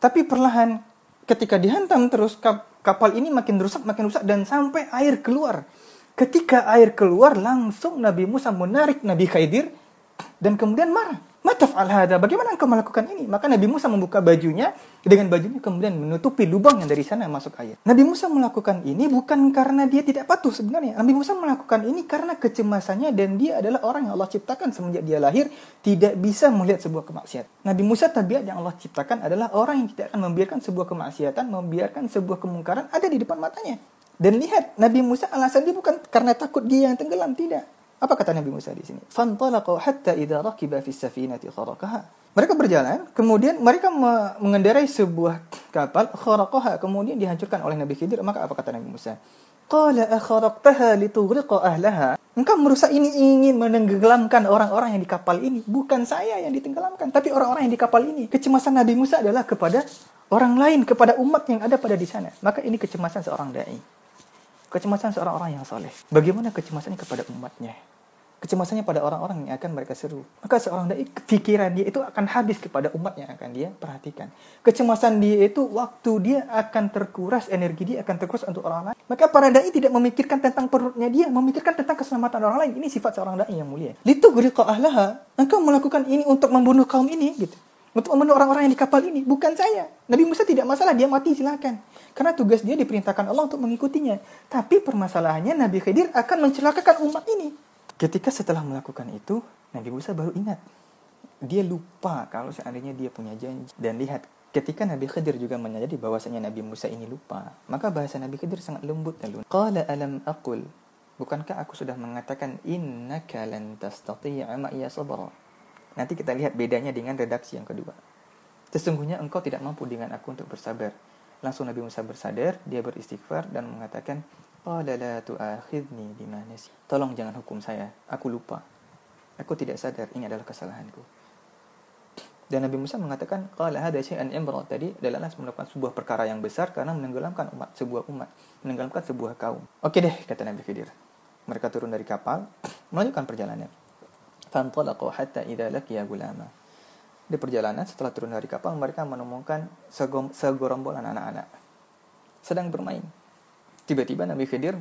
Tapi perlahan ketika dihantam terus kapal ini makin rusak makin rusak dan sampai air keluar. Ketika air keluar langsung Nabi Musa menarik Nabi Khidir dan kemudian marah. Mataf al hada, bagaimana engkau melakukan ini? Maka Nabi Musa membuka bajunya, dengan bajunya kemudian menutupi lubang yang dari sana masuk air. Nabi Musa melakukan ini bukan karena dia tidak patuh sebenarnya. Nabi Musa melakukan ini karena kecemasannya dan dia adalah orang yang Allah ciptakan semenjak dia lahir tidak bisa melihat sebuah kemaksiatan. Nabi Musa tabiat yang Allah ciptakan adalah orang yang tidak akan membiarkan sebuah kemaksiatan, membiarkan sebuah kemungkaran ada di depan matanya. Dan lihat, Nabi Musa alasan dia bukan karena takut dia yang tenggelam, tidak. Apa kata Nabi Musa di sini? Fantalaqu hatta idza rakiba fi safinati kharaqaha. Mereka berjalan, kemudian mereka mengendarai sebuah kapal kharaqaha, kemudian dihancurkan oleh Nabi Khidir. Maka apa kata Nabi Musa? Qala akharaqtaha litughriqa ahlaha. Engkau merusak ini ingin menenggelamkan orang-orang yang di kapal ini. Bukan saya yang ditenggelamkan, tapi orang-orang yang di kapal ini. Kecemasan Nabi Musa adalah kepada orang lain, kepada umat yang ada pada di sana. Maka ini kecemasan seorang dai. Kecemasan seorang orang yang soleh. Bagaimana kecemasannya kepada umatnya? Kecemasannya pada orang-orang yang akan mereka seru. Maka seorang dai pikiran dia itu akan habis kepada umat yang akan dia perhatikan. Kecemasan dia itu waktu dia akan terkuras, energi dia akan terkuras untuk orang lain. Maka para dai tidak memikirkan tentang perutnya dia, memikirkan tentang keselamatan orang lain. Ini sifat seorang dai yang mulia. Litu ahlaha. Engkau melakukan ini untuk membunuh kaum ini gitu untuk membunuh orang-orang yang di kapal ini. Bukan saya. Nabi Musa tidak masalah, dia mati silakan. Karena tugas dia diperintahkan Allah untuk mengikutinya. Tapi permasalahannya Nabi Khidir akan mencelakakan umat ini. Ketika setelah melakukan itu, Nabi Musa baru ingat. Dia lupa kalau seandainya dia punya janji. Dan lihat, ketika Nabi Khidir juga menyadari bahwasanya Nabi Musa ini lupa, maka bahasa Nabi Khidir sangat lembut dan lunak. Qala alam aqul, bukankah aku sudah mengatakan innaka lan tastati'a sabra? Nanti kita lihat bedanya dengan redaksi yang kedua. Sesungguhnya engkau tidak mampu dengan aku untuk bersabar. Langsung Nabi Musa bersadar, dia beristighfar dan mengatakan, Qala la tu'akhidni bima nasi. Tolong jangan hukum saya, aku lupa. Aku tidak sadar, ini adalah kesalahanku. Dan Nabi Musa mengatakan, Qala hada syai'an imra tadi adalah melakukan sebuah perkara yang besar karena menenggelamkan umat, sebuah umat, menenggelamkan sebuah kaum. Oke deh, kata Nabi Khidir. Mereka turun dari kapal, melanjutkan perjalanan. Fantalaqu hatta idza laqiya gulama. Di perjalanan setelah turun dari kapal mereka menemukan segorombolan anak-anak sedang bermain. Tiba-tiba Nabi Khidir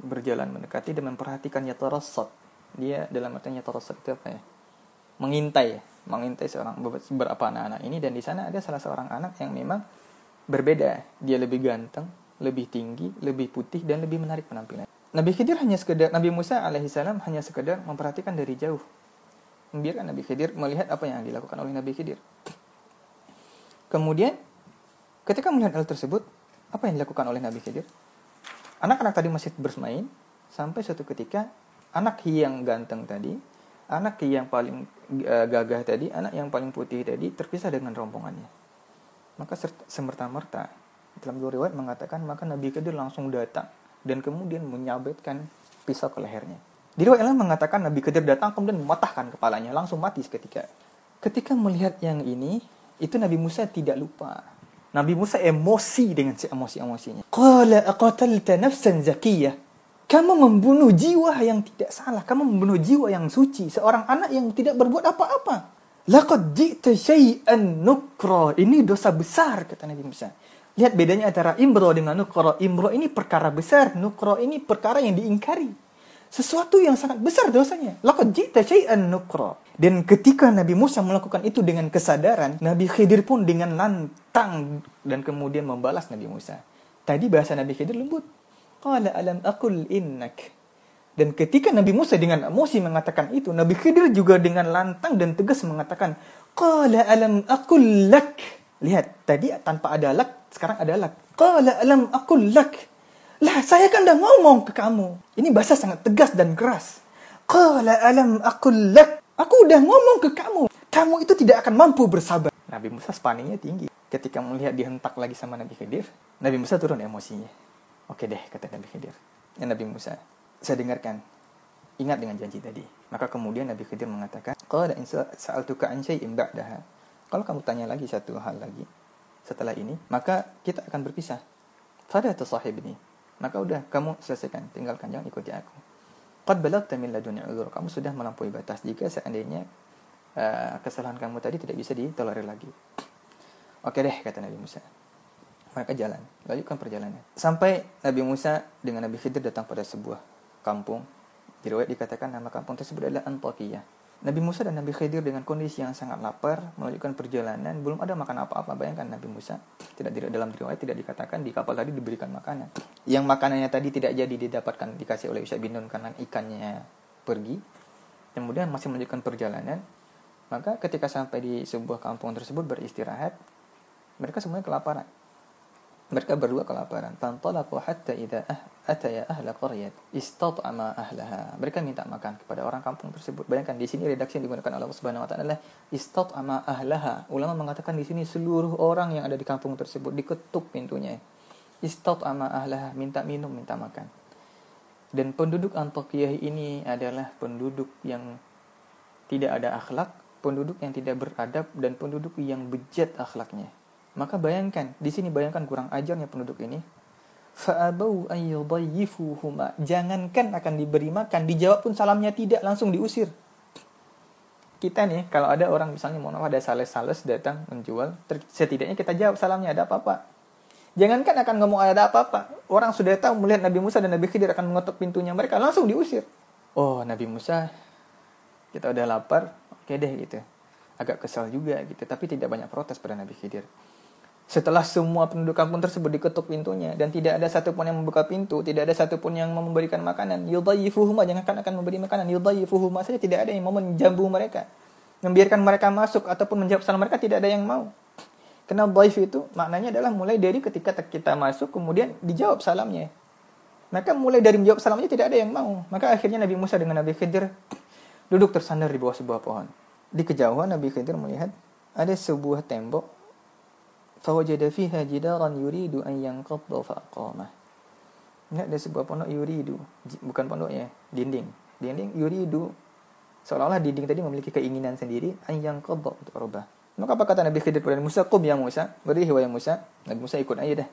berjalan mendekati dan memperhatikan yatarassad. Dia dalam artinya yatarassad itu apa ya? Mengintai, mengintai seorang beberapa anak-anak ini dan di sana ada salah seorang anak yang memang berbeda. Dia lebih ganteng, lebih tinggi, lebih putih dan lebih menarik penampilan. Nabi Khidir hanya sekedar Nabi Musa alaihissalam hanya sekedar memperhatikan dari jauh. Membiarkan Nabi Khidir melihat apa yang dilakukan oleh Nabi Khidir. Kemudian ketika melihat hal tersebut, apa yang dilakukan oleh Nabi Khidir? Anak-anak tadi masih bermain sampai suatu ketika anak yang ganteng tadi, anak yang paling uh, gagah tadi, anak yang paling putih tadi terpisah dengan rombongannya. Maka semerta-merta dalam dua riwayat mengatakan maka Nabi Khidir langsung datang dan kemudian menyabetkan pisau ke lehernya. Di riwayat lain mengatakan Nabi Khidir datang kemudian mematahkan kepalanya, langsung mati seketika. Ketika melihat yang ini, itu Nabi Musa tidak lupa. Nabi Musa emosi dengan si emosi-emosinya. Qala aqatalta nafsan zakiyah. Kamu membunuh jiwa yang tidak salah. Kamu membunuh jiwa yang suci. Seorang anak yang tidak berbuat apa-apa. Laqad ji'ta syai'an nukra. Ini dosa besar, kata Nabi Musa. Lihat bedanya antara imro dengan nukro. Imro ini perkara besar, nukro ini perkara yang diingkari. Sesuatu yang sangat besar dosanya. Laqad jita syai'an nukro. Dan ketika Nabi Musa melakukan itu dengan kesadaran, Nabi Khidir pun dengan lantang dan kemudian membalas Nabi Musa. Tadi bahasa Nabi Khidir lembut. Qala alam akul innak. Dan ketika Nabi Musa dengan emosi mengatakan itu, Nabi Khidir juga dengan lantang dan tegas mengatakan, Qala alam akul lak. Lihat, tadi tanpa ada lak, sekarang ada lak. Qala alam akul lak. Lah, saya kan udah ngomong ke kamu. Ini bahasa sangat tegas dan keras. Qala alam akul lak. Aku udah ngomong ke kamu. Kamu itu tidak akan mampu bersabar. Nabi Musa spanningnya tinggi. Ketika melihat dihentak lagi sama Nabi Khidir, Nabi Musa turun emosinya. Oke deh, kata Nabi Khidir. Ya Nabi Musa, saya dengarkan. Ingat dengan janji tadi. Maka kemudian Nabi Khidir mengatakan, Qala in sa'altuka an syai'in ba'daha. Kalau kamu tanya lagi satu hal lagi setelah ini, maka kita akan berpisah. Fada ini. Maka udah kamu selesaikan, tinggalkan jangan ikuti aku. Qad balagta min laduni uzur. Kamu sudah melampaui batas jika seandainya uh, kesalahan kamu tadi tidak bisa ditolerir lagi. Oke deh kata Nabi Musa. Mereka jalan, lanjutkan perjalanan. Sampai Nabi Musa dengan Nabi Khidir datang pada sebuah kampung. Di dikatakan nama kampung tersebut adalah Antakiyah. Nabi Musa dan Nabi Khidir dengan kondisi yang sangat lapar melanjutkan perjalanan belum ada makan apa-apa. Bayangkan Nabi Musa tidak dalam riwayat tidak dikatakan di kapal tadi diberikan makanan. Yang makanannya tadi tidak jadi didapatkan dikasih oleh Yusha bin Nun karena ikannya pergi kemudian masih melanjutkan perjalanan. Maka ketika sampai di sebuah kampung tersebut beristirahat mereka semuanya kelaparan mereka berdua kelaparan. Fantalaqu hatta idza ah, ataya ahla qaryat istat'ama ahlaha. Mereka minta makan kepada orang kampung tersebut. Bayangkan di sini redaksi yang digunakan Allah Subhanahu wa taala adalah istat'ama ahlaha. Ulama mengatakan di sini seluruh orang yang ada di kampung tersebut diketuk pintunya. Istat'ama ahlaha, minta minum, minta makan. Dan penduduk Antakiyah ini adalah penduduk yang tidak ada akhlak, penduduk yang tidak beradab dan penduduk yang bejat akhlaknya. Maka bayangkan, di sini bayangkan kurang ajarnya penduduk ini. Fa'abau ayyudayyifuhuma. Jangankan akan diberi makan, dijawab pun salamnya tidak, langsung diusir. Kita nih, kalau ada orang misalnya mau ada sales-sales datang menjual, setidaknya kita jawab salamnya ada apa-apa. Jangankan akan ngomong ada apa-apa. Orang sudah tahu melihat Nabi Musa dan Nabi Khidir akan mengetuk pintunya mereka, langsung diusir. Oh, Nabi Musa, kita udah lapar, oke deh gitu. Agak kesal juga gitu, tapi tidak banyak protes pada Nabi Khidir. Setelah semua penduduk kampung tersebut diketuk pintunya dan tidak ada satupun yang membuka pintu, tidak ada satupun yang memberikan makanan, yudayyifuhuma jangan akan memberi makanan, yudayyifuhuma saja tidak ada yang mau menjambu mereka. Membiarkan mereka masuk ataupun menjawab salam mereka tidak ada yang mau. Karena dhaif itu maknanya adalah mulai dari ketika kita masuk kemudian dijawab salamnya. Maka mulai dari menjawab salamnya tidak ada yang mau. Maka akhirnya Nabi Musa dengan Nabi Khidir duduk tersandar di bawah sebuah pohon. Di kejauhan Nabi Khidir melihat ada sebuah tembok fawajada fiha jidaran yuridu an yanqadda faqamah Ingat ada sebuah pondok yuridu, bukan pondok ya, dinding. Dinding yuridu seolah-olah dinding tadi memiliki keinginan sendiri an yanqadda untuk rubah. Maka apa kata Nabi Khidir kepada Musa? Qum ya Musa, beri ya Musa. Nabi Musa ikut aja dah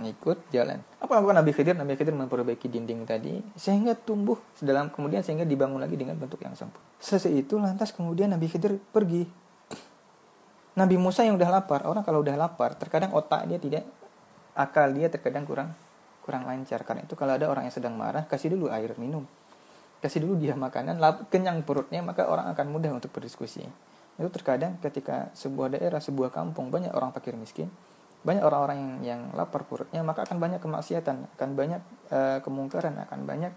ikut jalan. Apa lakukan Nabi Khidir? Nabi Khidir memperbaiki dinding tadi sehingga tumbuh dalam kemudian sehingga dibangun lagi dengan bentuk yang sempurna. Selesai itu lantas kemudian Nabi Khidir pergi Nabi Musa yang udah lapar, orang kalau udah lapar, terkadang otak dia tidak, akal dia terkadang kurang kurang lancar. Karena itu kalau ada orang yang sedang marah, kasih dulu air minum. Kasih dulu dia makanan, lap, kenyang perutnya, maka orang akan mudah untuk berdiskusi. Itu terkadang ketika sebuah daerah, sebuah kampung, banyak orang fakir miskin, banyak orang-orang yang, yang lapar perutnya, maka akan banyak kemaksiatan, akan banyak uh, kemungkaran, akan banyak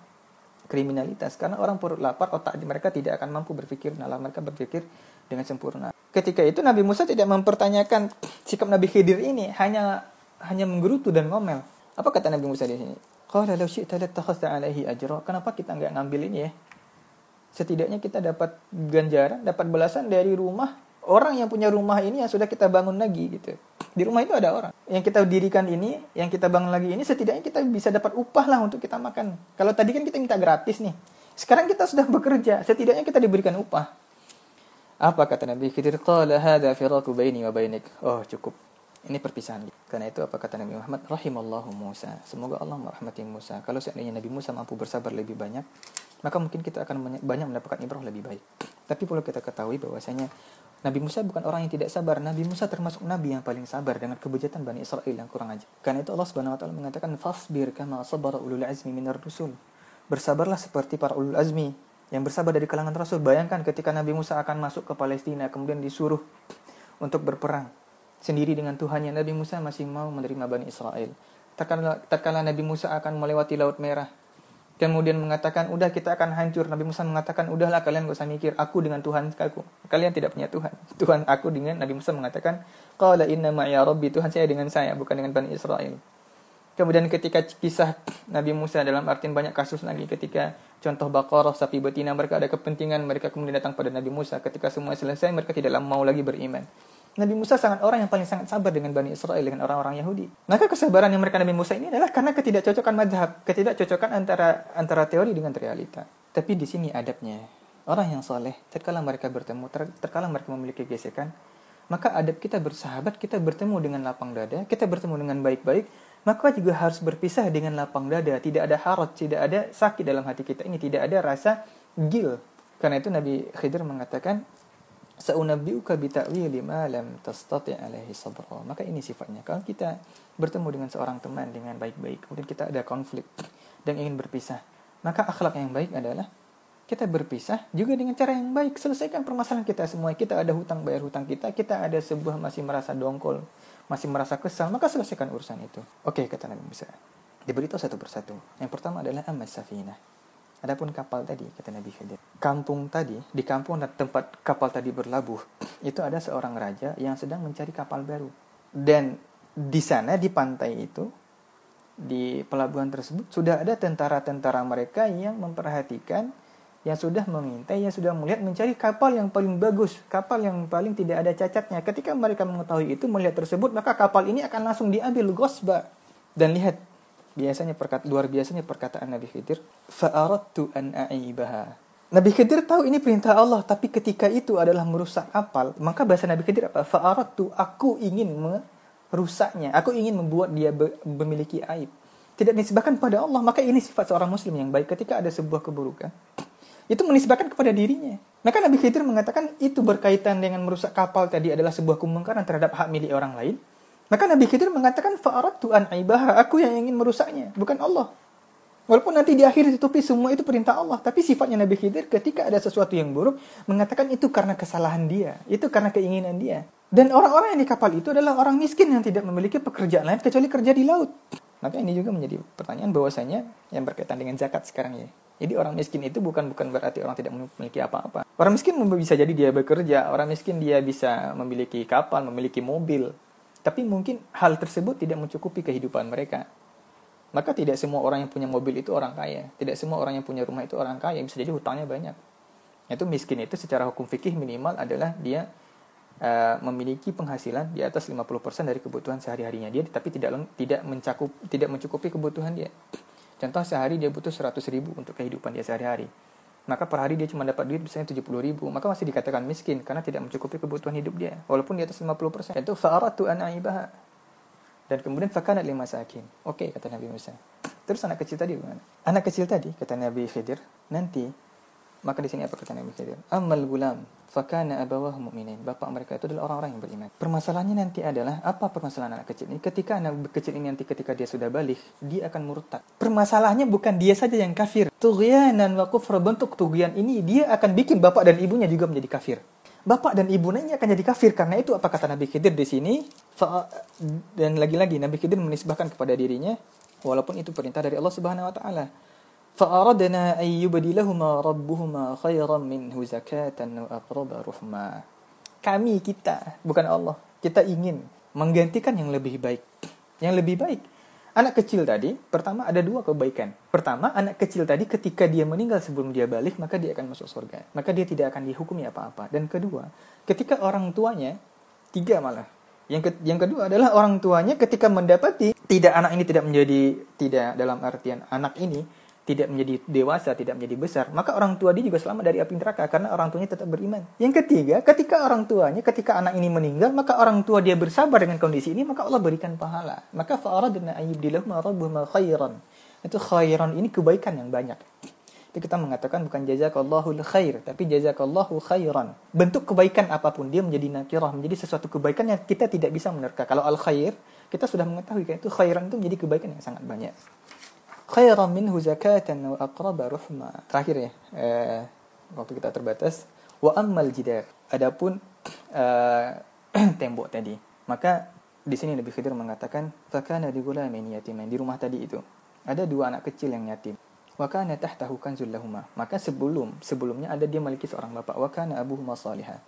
kriminalitas. Karena orang perut lapar, otak mereka tidak akan mampu berpikir, nalar mereka berpikir dengan sempurna. Ketika itu Nabi Musa tidak mempertanyakan sikap Nabi Khidir ini, hanya hanya menggerutu dan ngomel. Apa kata Nabi Musa di sini? Qala law syi'ta 'alaihi ajra. Kenapa kita nggak ngambil ini ya? Setidaknya kita dapat ganjaran, dapat balasan dari rumah orang yang punya rumah ini yang sudah kita bangun lagi gitu. Di rumah itu ada orang. Yang kita dirikan ini, yang kita bangun lagi ini setidaknya kita bisa dapat upah lah untuk kita makan. Kalau tadi kan kita minta gratis nih. Sekarang kita sudah bekerja, setidaknya kita diberikan upah. Apa kata Nabi Khidir? Qala hadha firaku baini wa bainik. Oh, cukup. Ini perpisahan. Karena itu apa kata Nabi Muhammad? Rahimallahu Musa. Semoga Allah merahmati Musa. Kalau seandainya Nabi Musa mampu bersabar lebih banyak, maka mungkin kita akan banyak mendapatkan ibrah lebih baik. Tapi perlu kita ketahui bahwasanya Nabi Musa bukan orang yang tidak sabar. Nabi Musa termasuk nabi yang paling sabar dengan kebejatan Bani Israel yang kurang aja. Karena itu Allah Subhanahu wa taala mengatakan fasbir kama sabara ulul azmi minar rusul. Bersabarlah seperti para ulul azmi yang bersabar dari kalangan Rasul. Bayangkan ketika Nabi Musa akan masuk ke Palestina, kemudian disuruh untuk berperang sendiri dengan Tuhannya. Nabi Musa masih mau menerima Bani Israel. Terkala, Nabi Musa akan melewati Laut Merah, kemudian mengatakan, udah kita akan hancur. Nabi Musa mengatakan, udahlah kalian gak usah mikir, aku dengan Tuhan aku. Kalian tidak punya Tuhan. Tuhan aku dengan Nabi Musa mengatakan, Qala inna ma'ya rabbi, Tuhan saya dengan saya, bukan dengan Bani Israel. Kemudian ketika kisah Nabi Musa dalam artian banyak kasus lagi ketika contoh Baqarah sapi betina mereka ada kepentingan mereka kemudian datang pada Nabi Musa ketika semua selesai mereka tidak mau lagi beriman. Nabi Musa sangat orang yang paling sangat sabar dengan Bani Israel, dengan orang-orang Yahudi. Maka kesabaran yang mereka Nabi Musa ini adalah karena ketidakcocokan madhab, ketidakcocokan antara antara teori dengan realita. Tapi di sini adabnya. Orang yang soleh, terkala mereka bertemu, ter, terkala mereka memiliki gesekan, maka adab kita bersahabat, kita bertemu dengan lapang dada, kita bertemu dengan baik-baik, maka juga harus berpisah dengan lapang dada. Tidak ada harot, tidak ada sakit dalam hati kita ini, tidak ada rasa gil. Karena itu Nabi Khidir mengatakan, Sa'unabbi'uka bita'wili ma lam tastati' alaihi sabra. Maka ini sifatnya. Kalau kita bertemu dengan seorang teman dengan baik-baik, kemudian kita ada konflik dan ingin berpisah, maka akhlak yang baik adalah kita berpisah juga dengan cara yang baik. Selesaikan permasalahan kita semua. Kita ada hutang bayar hutang kita, kita ada sebuah masih merasa dongkol, masih merasa kesal, maka selesaikan urusan itu. Oke, kata Nabi Musa. Diberitahu satu persatu. Yang pertama adalah amas safinah Adapun kapal tadi, kata Nabi Khidir, kampung tadi, di kampung tempat kapal tadi berlabuh, itu ada seorang raja yang sedang mencari kapal baru. Dan di sana, di pantai itu, di pelabuhan tersebut, sudah ada tentara-tentara mereka yang memperhatikan, yang sudah mengintai, yang sudah melihat mencari kapal yang paling bagus, kapal yang paling tidak ada cacatnya. Ketika mereka mengetahui itu, melihat tersebut, maka kapal ini akan langsung diambil gosba. Dan lihat, biasanya perkata, luar biasanya perkataan Nabi Khidir fa'aradtu an a'ibaha Nabi Khidir tahu ini perintah Allah tapi ketika itu adalah merusak kapal maka bahasa Nabi Khidir apa fa'aradtu aku ingin merusaknya aku ingin membuat dia memiliki aib tidak disebabkan pada Allah maka ini sifat seorang muslim yang baik ketika ada sebuah keburukan itu menisbahkan kepada dirinya. Maka Nabi Khidir mengatakan itu berkaitan dengan merusak kapal tadi adalah sebuah kemungkaran terhadap hak milik orang lain. Maka Nabi Khidir mengatakan fa'aradtu an aibaha, aku yang ingin merusaknya, bukan Allah. Walaupun nanti di akhir ditutupi semua itu perintah Allah, tapi sifatnya Nabi Khidir ketika ada sesuatu yang buruk mengatakan itu karena kesalahan dia, itu karena keinginan dia. Dan orang-orang yang di kapal itu adalah orang miskin yang tidak memiliki pekerjaan lain kecuali kerja di laut. Maka ini juga menjadi pertanyaan bahwasanya yang berkaitan dengan zakat sekarang ya. Jadi orang miskin itu bukan bukan berarti orang tidak memiliki apa-apa. Orang miskin bisa jadi dia bekerja, orang miskin dia bisa memiliki kapal, memiliki mobil, tapi mungkin hal tersebut tidak mencukupi kehidupan mereka. Maka tidak semua orang yang punya mobil itu orang kaya. Tidak semua orang yang punya rumah itu orang kaya. Bisa jadi hutangnya banyak. Itu miskin itu secara hukum fikih minimal adalah dia uh, memiliki penghasilan di atas 50% dari kebutuhan sehari-harinya dia tapi tidak tidak mencakup tidak mencukupi kebutuhan dia. Contoh sehari dia butuh 100 ribu untuk kehidupan dia sehari-hari maka per hari dia cuma dapat duit misalnya 70 ribu, maka masih dikatakan miskin karena tidak mencukupi kebutuhan hidup dia, walaupun di atas 50%. Itu fa'aratu an aibaha. Dan kemudian fakana lima sakin. Oke, okay, kata Nabi Musa. Terus anak kecil tadi gimana? Anak kecil tadi, kata Nabi Khidir, nanti maka di sini apa kata Nabi Khidir? Amal gulam fakana abawah mu'minin. Bapak mereka itu adalah orang-orang yang beriman. Permasalahannya nanti adalah apa permasalahan anak kecil ini? Ketika anak kecil ini nanti ketika dia sudah balik, dia akan murtad. Permasalahannya bukan dia saja yang kafir. Tughyanan wa kufra bentuk tughyan ini dia akan bikin bapak dan ibunya juga menjadi kafir. Bapak dan ibunya ini akan jadi kafir karena itu apa kata Nabi Khidir di sini? Dan lagi-lagi Nabi Khidir menisbahkan kepada dirinya walaupun itu perintah dari Allah Subhanahu wa taala فأردنا أن يبدلهما ربهما خيرا منه زكاة وأقرب رحما kami kita bukan Allah kita ingin menggantikan yang lebih baik yang lebih baik anak kecil tadi pertama ada dua kebaikan pertama anak kecil tadi ketika dia meninggal sebelum dia balik maka dia akan masuk surga maka dia tidak akan dihukumi apa-apa dan kedua ketika orang tuanya tiga malah yang ke, yang kedua adalah orang tuanya ketika mendapati tidak anak ini tidak menjadi tidak dalam artian anak ini tidak menjadi dewasa, tidak menjadi besar, maka orang tua dia juga selamat dari api neraka karena orang tuanya tetap beriman. Yang ketiga, ketika orang tuanya, ketika anak ini meninggal, maka orang tua dia bersabar dengan kondisi ini, maka Allah berikan pahala. Maka fa'aradna ayyubdilahum rabbuhum khairan. Itu khairan ini kebaikan yang banyak. Itu kita mengatakan bukan jazakallahu khair, tapi jazakallahu khairan. Bentuk kebaikan apa pun dia menjadi nakirah, menjadi sesuatu kebaikan yang kita tidak bisa menerka. Kalau al khair, kita sudah mengetahui kan itu khairan itu menjadi kebaikan yang sangat banyak khairan minhu zakatan wa aqraba ruhma. Terakhir ya, eh, waktu kita terbatas. Wa ammal jidar. Adapun eh, tembok tadi. Maka di sini Nabi Khidir mengatakan, "Fakana di gulamin yatimain." Di rumah tadi itu ada dua anak kecil yang yatim. Wa kana tahtahu kanzul. Maka sebelum sebelumnya ada dia memiliki seorang bapak. Wa kana abuhuma salihah.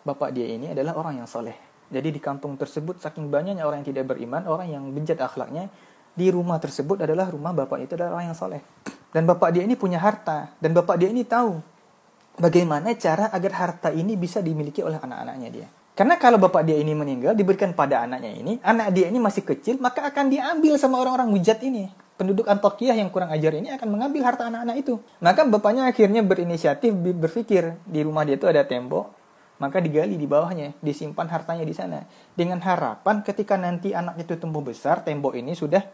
Bapak dia ini adalah orang yang saleh. Jadi di kampung tersebut saking banyaknya orang yang tidak beriman, orang yang bejat akhlaknya, di rumah tersebut adalah rumah bapak itu adalah orang yang soleh. Dan bapak dia ini punya harta. Dan bapak dia ini tahu bagaimana cara agar harta ini bisa dimiliki oleh anak-anaknya dia. Karena kalau bapak dia ini meninggal diberikan pada anaknya ini, anak dia ini masih kecil, maka akan diambil sama orang-orang mujat ini. Penduduk Antokiyah yang kurang ajar ini akan mengambil harta anak-anak itu. Maka bapaknya akhirnya berinisiatif berpikir di rumah dia itu ada tembok, maka digali di bawahnya, disimpan hartanya di sana. Dengan harapan ketika nanti anak itu tumbuh besar, tembok ini sudah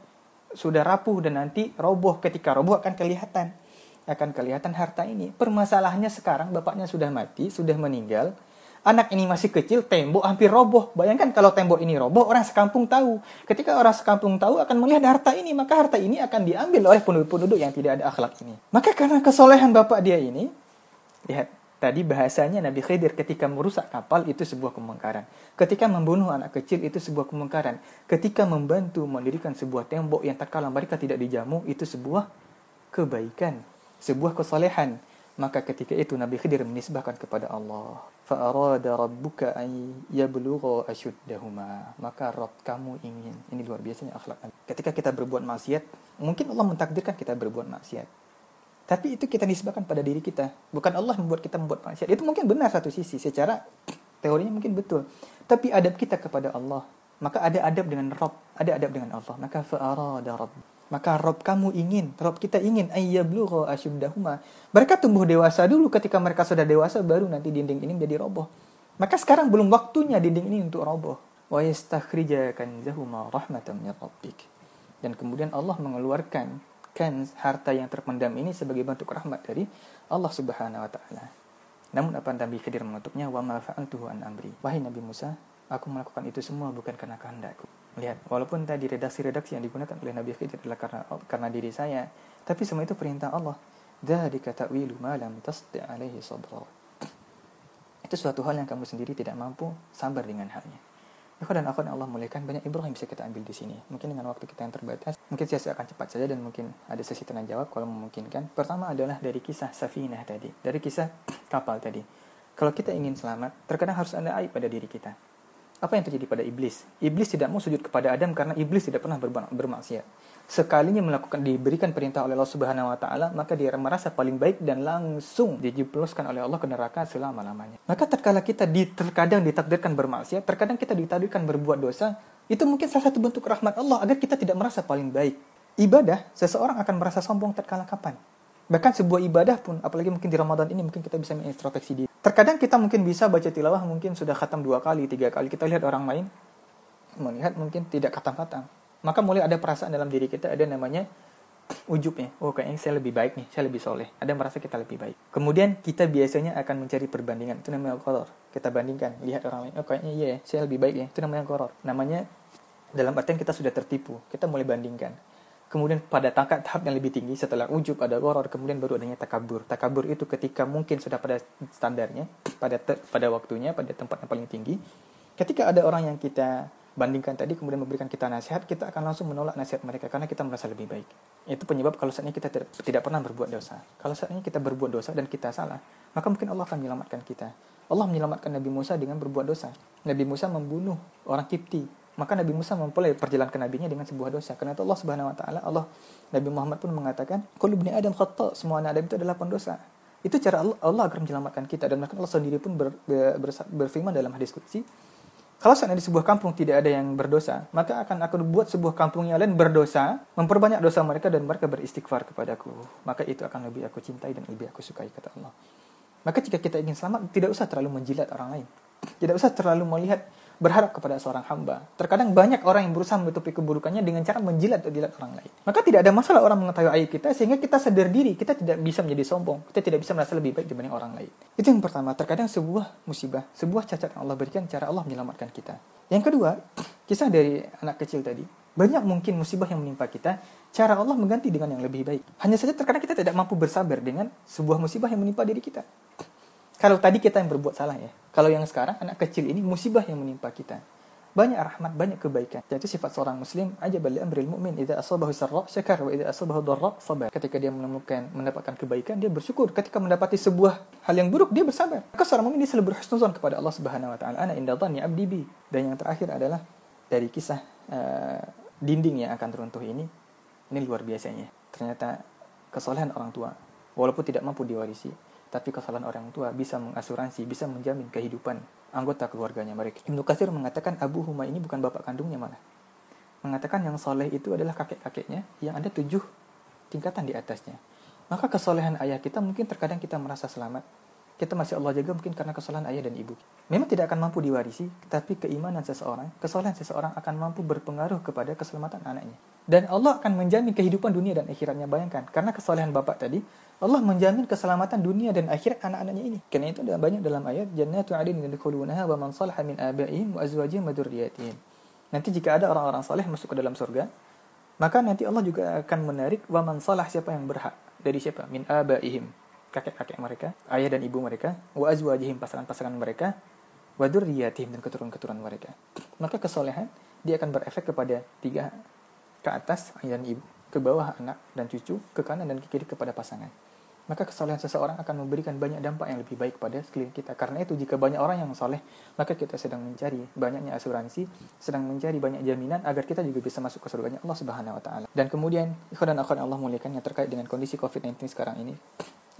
sudah rapuh dan nanti roboh. Ketika roboh akan kelihatan akan kelihatan harta ini. Permasalahannya sekarang bapaknya sudah mati, sudah meninggal, anak ini masih kecil, tembok hampir roboh. Bayangkan kalau tembok ini roboh, orang sekampung tahu. Ketika orang sekampung tahu akan melihat harta ini, maka harta ini akan diambil oleh penduduk-penduduk yang tidak ada akhlak ini. Maka karena kesolehan bapak dia ini, lihat, tadi bahasanya Nabi Khidir ketika merusak kapal itu sebuah kemungkaran. Ketika membunuh anak kecil itu sebuah kemungkaran. Ketika membantu mendirikan sebuah tembok yang tak kalah mereka tidak dijamu itu sebuah kebaikan, sebuah kesalehan maka ketika itu Nabi Khidir menisbahkan kepada Allah. Fa'arada rabbuka an yablugha ashuddahuma. Maka Rabb kamu ingin. Ini luar biasanya akhlak. Ketika kita berbuat maksiat, mungkin Allah mentakdirkan kita berbuat maksiat. Tapi itu kita nisbahkan pada diri kita. Bukan Allah membuat kita membuat maksiat. Itu mungkin benar satu sisi. Secara teorinya mungkin betul. Tapi adab kita kepada Allah. Maka ada adab dengan Rabb. Ada adab dengan Allah. Maka fa'arada rabb maka Rob kamu ingin, Rob kita ingin ayyablugha asyuddahuma. Mereka tumbuh dewasa dulu ketika mereka sudah dewasa baru nanti dinding ini menjadi roboh. Maka sekarang belum waktunya dinding ini untuk roboh. Wa yastakhrija kanzahuma rahmatan min rabbik. Dan kemudian Allah mengeluarkan kan harta yang terpendam ini sebagai bentuk rahmat dari Allah Subhanahu wa taala. Namun apa Nabi Khidir menutupnya wa ma fa'altuhu an amri. Wahai Nabi Musa, aku melakukan itu semua bukan karena kehendakku. Lihat, walaupun tadi redaksi-redaksi yang digunakan oleh Nabi Khidir adalah karena karena diri saya, tapi semua itu perintah Allah. Dzalika ta'wilu ma lam tasti' alaihi sabra. Itu suatu hal yang kamu sendiri tidak mampu sabar dengan halnya. Ikhwan dan akhwan Allah muliakan banyak Ibrahim bisa kita ambil di sini. Mungkin dengan waktu kita yang terbatas, mungkin saya akan cepat saja dan mungkin ada sesi tanya jawab kalau memungkinkan. Pertama adalah dari kisah Safinah tadi, dari kisah kapal tadi. Kalau kita ingin selamat, terkadang harus ada aib pada diri kita apa yang terjadi pada iblis? Iblis tidak mau sujud kepada Adam karena iblis tidak pernah bermaksiat. Sekalinya melakukan diberikan perintah oleh Allah Subhanahu wa taala, maka dia merasa paling baik dan langsung dijebluskan oleh Allah ke neraka selama-lamanya. Maka terkala kita di, terkadang ditakdirkan bermaksiat, terkadang kita ditakdirkan berbuat dosa, itu mungkin salah satu bentuk rahmat Allah agar kita tidak merasa paling baik. Ibadah, seseorang akan merasa sombong terkala kapan? Bahkan sebuah ibadah pun, apalagi mungkin di Ramadan ini mungkin kita bisa mengintrospeksi diri. Terkadang kita mungkin bisa baca tilawah mungkin sudah khatam dua kali, tiga kali. Kita lihat orang lain melihat mungkin tidak khatam-khatam. Maka mulai ada perasaan dalam diri kita, ada namanya ujubnya. Oh kayaknya saya lebih baik nih, saya lebih soleh. Ada merasa kita lebih baik. Kemudian kita biasanya akan mencari perbandingan. Itu namanya koror. Kita bandingkan, lihat orang lain. Oh kayaknya iya ya, saya lebih baik ya. Itu namanya koror. Namanya dalam artian kita sudah tertipu. Kita mulai bandingkan Kemudian pada tangkat tahap yang lebih tinggi setelah ujub ada goror, kemudian baru adanya takabur. Takabur itu ketika mungkin sudah pada standarnya, pada te, pada waktunya, pada tempat yang paling tinggi. Ketika ada orang yang kita bandingkan tadi kemudian memberikan kita nasihat, kita akan langsung menolak nasihat mereka karena kita merasa lebih baik. Itu penyebab kalau saatnya kita tidak, tidak pernah berbuat dosa. Kalau saatnya kita berbuat dosa dan kita salah, maka mungkin Allah akan menyelamatkan kita. Allah menyelamatkan Nabi Musa dengan berbuat dosa. Nabi Musa membunuh orang Kipti maka Nabi Musa mempelai perjalanan nabinya dengan sebuah dosa. Karena itu Allah Subhanahu wa taala, Allah Nabi Muhammad pun mengatakan, "Kullu ibni Adam khata", semua anak Adam itu adalah pendosa. Itu cara Allah, Allah agar menyelamatkan kita dan bahkan Allah sendiri pun ber, ber, ber, berfirman dalam hadis qudsi, kalau seandainya di sebuah kampung tidak ada yang berdosa, maka akan aku buat sebuah kampung yang lain berdosa, memperbanyak dosa mereka dan mereka beristighfar kepadaku. Maka itu akan lebih aku cintai dan lebih aku sukai kata Allah. Maka jika kita ingin selamat, tidak usah terlalu menjilat orang lain. Tidak usah terlalu melihat berharap kepada seorang hamba. Terkadang banyak orang yang berusaha menutupi keburukannya dengan cara menjilat jilat orang lain. Maka tidak ada masalah orang mengetahui aib kita sehingga kita sadar diri, kita tidak bisa menjadi sombong, kita tidak bisa merasa lebih baik dibanding orang lain. Itu yang pertama, terkadang sebuah musibah, sebuah cacat yang Allah berikan cara Allah menyelamatkan kita. Yang kedua, kisah dari anak kecil tadi. Banyak mungkin musibah yang menimpa kita, cara Allah mengganti dengan yang lebih baik. Hanya saja terkadang kita tidak mampu bersabar dengan sebuah musibah yang menimpa diri kita. Kalau tadi kita yang berbuat salah ya. Kalau yang sekarang anak kecil ini musibah yang menimpa kita. Banyak rahmat, banyak kebaikan. Jadi sifat seorang muslim aja balik amril mu'min idza asabahu sarra syakar wa idza asabahu dharra sabar. Ketika dia menemukan mendapatkan kebaikan dia bersyukur. Ketika mendapati sebuah hal yang buruk dia bersabar. Maka seorang mukmin dia selalu berhusnuzon kepada Allah Subhanahu wa taala. Ana inda dhanni abdi bi. Dan yang terakhir adalah dari kisah uh, dinding yang akan teruntuh ini. Ini luar biasanya. Ternyata kesalahan orang tua walaupun tidak mampu diwarisi tapi kesalahan orang tua bisa mengasuransi, bisa menjamin kehidupan anggota keluarganya mereka. Ibnu Katsir mengatakan Abu Huma ini bukan bapak kandungnya malah. Mengatakan yang soleh itu adalah kakek-kakeknya yang ada tujuh tingkatan di atasnya. Maka kesolehan ayah kita mungkin terkadang kita merasa selamat, kita masih Allah jaga mungkin karena kesalahan ayah dan ibu. Memang tidak akan mampu diwarisi, tapi keimanan seseorang, kesalahan seseorang akan mampu berpengaruh kepada keselamatan anaknya. Dan Allah akan menjamin kehidupan dunia dan akhiratnya. Bayangkan, karena kesalahan bapak tadi, Allah menjamin keselamatan dunia dan akhirat anak-anaknya ini. Karena itu ada banyak dalam ayat, Jannatu adin yadkhulunaha wa man salaha min abaihim wa azwajihim wa. Nanti jika ada orang-orang saleh masuk ke dalam surga, maka nanti Allah juga akan menarik wa man salah siapa yang berhak dari siapa min abaihim kakek-kakek mereka, ayah dan ibu mereka, wa azwajihim pasangan-pasangan mereka, wa dzurriyyatihim dan keturunan-keturunan mereka. Maka kesolehan dia akan berefek kepada tiga ke atas ayah dan ibu, ke bawah anak dan cucu, ke kanan dan ke kiri kepada pasangan. Maka kesolehan seseorang akan memberikan banyak dampak yang lebih baik pada sekeliling kita. Karena itu jika banyak orang yang soleh, maka kita sedang mencari banyaknya asuransi, sedang mencari banyak jaminan agar kita juga bisa masuk ke surganya Allah Subhanahu wa taala. Dan kemudian, ikhwan dan akhwat Allah muliakan yang terkait dengan kondisi COVID-19 sekarang ini,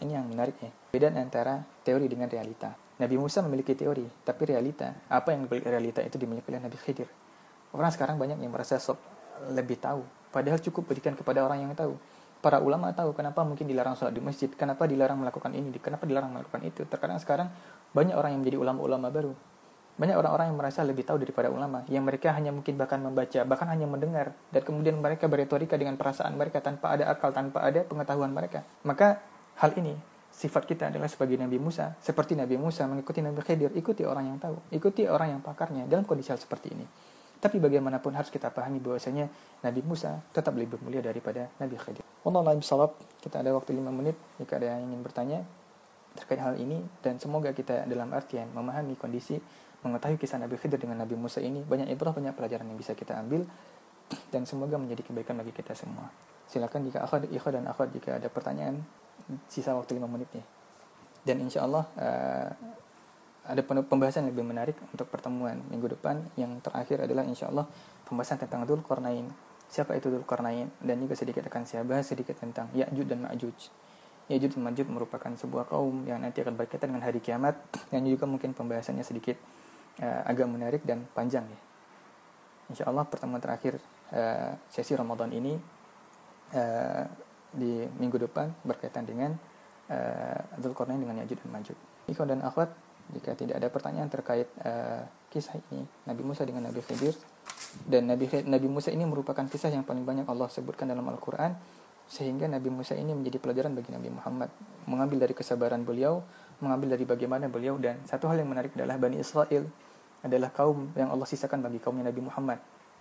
ini yang menarik ya. Beda antara teori dengan realita. Nabi Musa memiliki teori, tapi realita, apa yang realita itu dimiliki oleh Nabi Khidir. Orang sekarang banyak yang merasa sok lebih tahu, padahal cukup berikan kepada orang yang tahu. Para ulama tahu kenapa mungkin dilarang sholat di masjid, kenapa dilarang melakukan ini, kenapa dilarang melakukan itu. Terkadang sekarang banyak orang yang menjadi ulama-ulama baru. Banyak orang-orang yang merasa lebih tahu daripada ulama, yang mereka hanya mungkin bahkan membaca, bahkan hanya mendengar, dan kemudian mereka beretorika dengan perasaan mereka tanpa ada akal, tanpa ada pengetahuan mereka. Maka hal ini sifat kita adalah sebagai Nabi Musa seperti Nabi Musa mengikuti Nabi Khidir ikuti orang yang tahu ikuti orang yang pakarnya dalam kondisi hal seperti ini. Tapi bagaimanapun harus kita pahami bahwasanya Nabi Musa tetap lebih mulia daripada Nabi Khidir. Allah bisawab kita ada waktu 5 menit jika ada yang ingin bertanya terkait hal ini dan semoga kita dalam artian memahami kondisi mengetahui kisah Nabi Khidir dengan Nabi Musa ini banyak ibrah banyak pelajaran yang bisa kita ambil dan semoga menjadi kebaikan bagi kita semua. Silakan jika akhwat ikhwat dan akhwat jika ada pertanyaan sisa waktu 5 menit ya. Dan insya Allah uh, ada pembahasan lebih menarik untuk pertemuan minggu depan. Yang terakhir adalah insya Allah pembahasan tentang Dhul Qarnain. Siapa itu Dhul Qarnain? Dan juga sedikit akan saya bahas sedikit tentang Ya'juj dan Ma'juj. Ya'juj dan Ma'juj merupakan sebuah kaum yang nanti akan berkaitan dengan hari kiamat. Yang juga mungkin pembahasannya sedikit uh, agak menarik dan panjang ya. Insya Allah pertemuan terakhir uh, sesi Ramadan ini di minggu depan berkaitan dengan uh, Dzulkarnain dengan Yajud dan Majud. Ikhwan dan akhwat, jika tidak ada pertanyaan terkait uh, kisah ini Nabi Musa dengan Nabi Khidir dan Nabi Nabi Musa ini merupakan kisah yang paling banyak Allah sebutkan dalam Al-Qur'an sehingga Nabi Musa ini menjadi pelajaran bagi Nabi Muhammad mengambil dari kesabaran beliau mengambil dari bagaimana beliau dan satu hal yang menarik adalah Bani Israel adalah kaum yang Allah sisakan bagi kaumnya Nabi Muhammad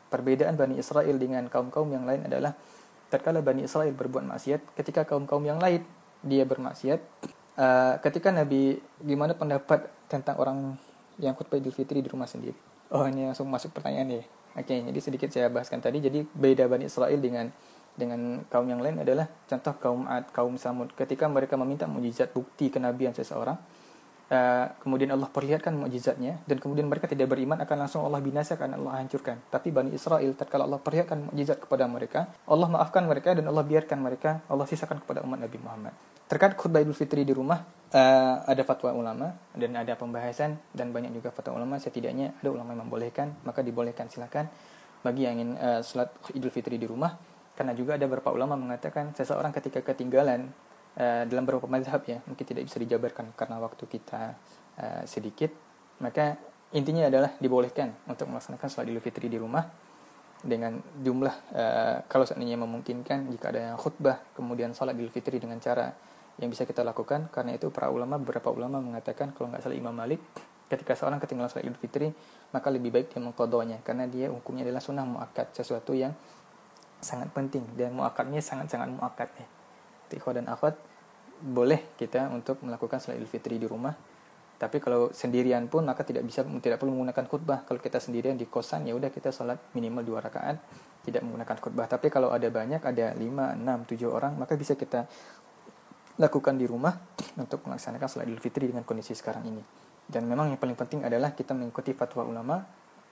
perbedaan Bani Israel dengan kaum-kaum yang lain adalah tatkala Bani Israel berbuat maksiat, ketika kaum-kaum yang lain dia bermaksiat, uh, ketika Nabi gimana pendapat tentang orang yang khutbah Idul Fitri di rumah sendiri? Oh ini langsung masuk pertanyaan ya. Oke, okay, jadi sedikit saya bahaskan tadi. Jadi beda Bani Israel dengan dengan kaum yang lain adalah contoh kaum Ad, kaum Samud. Ketika mereka meminta mujizat bukti kenabian seseorang, Uh, kemudian Allah perlihatkan mukjizatnya dan kemudian mereka tidak beriman akan langsung Allah binasakan Allah hancurkan. Tapi Bani Israel tatkala Allah perlihatkan mukjizat kepada mereka Allah maafkan mereka dan Allah biarkan mereka Allah sisakan kepada umat Nabi Muhammad. Terkait khutbah Idul Fitri di rumah uh, ada fatwa ulama dan ada pembahasan dan banyak juga fatwa ulama. Setidaknya ada ulama yang membolehkan maka dibolehkan silakan. Bagi yang ingin uh, salat Idul Fitri di rumah karena juga ada beberapa ulama mengatakan seseorang ketika ketinggalan Uh, dalam beberapa mazhab ya mungkin tidak bisa dijabarkan karena waktu kita uh, sedikit. Maka intinya adalah dibolehkan untuk melaksanakan sholat idul fitri di rumah dengan jumlah uh, kalau seandainya memungkinkan jika ada khutbah kemudian sholat idul fitri dengan cara yang bisa kita lakukan. Karena itu para ulama beberapa ulama mengatakan kalau nggak salah Imam Malik ketika seorang ketinggalan sholat idul fitri maka lebih baik dia mengkodohnya karena dia hukumnya adalah sunnah muakkad sesuatu yang sangat penting. Dan muakadnya sangat-sangat muakad ya ikhwah dan akhwat boleh kita untuk melakukan salat Idul Fitri di rumah. Tapi kalau sendirian pun maka tidak bisa tidak perlu menggunakan khutbah. Kalau kita sendirian di kosan ya udah kita salat minimal dua rakaat tidak menggunakan khutbah. Tapi kalau ada banyak ada 5, 6, 7 orang maka bisa kita lakukan di rumah untuk melaksanakan salat Idul Fitri dengan kondisi sekarang ini. Dan memang yang paling penting adalah kita mengikuti fatwa ulama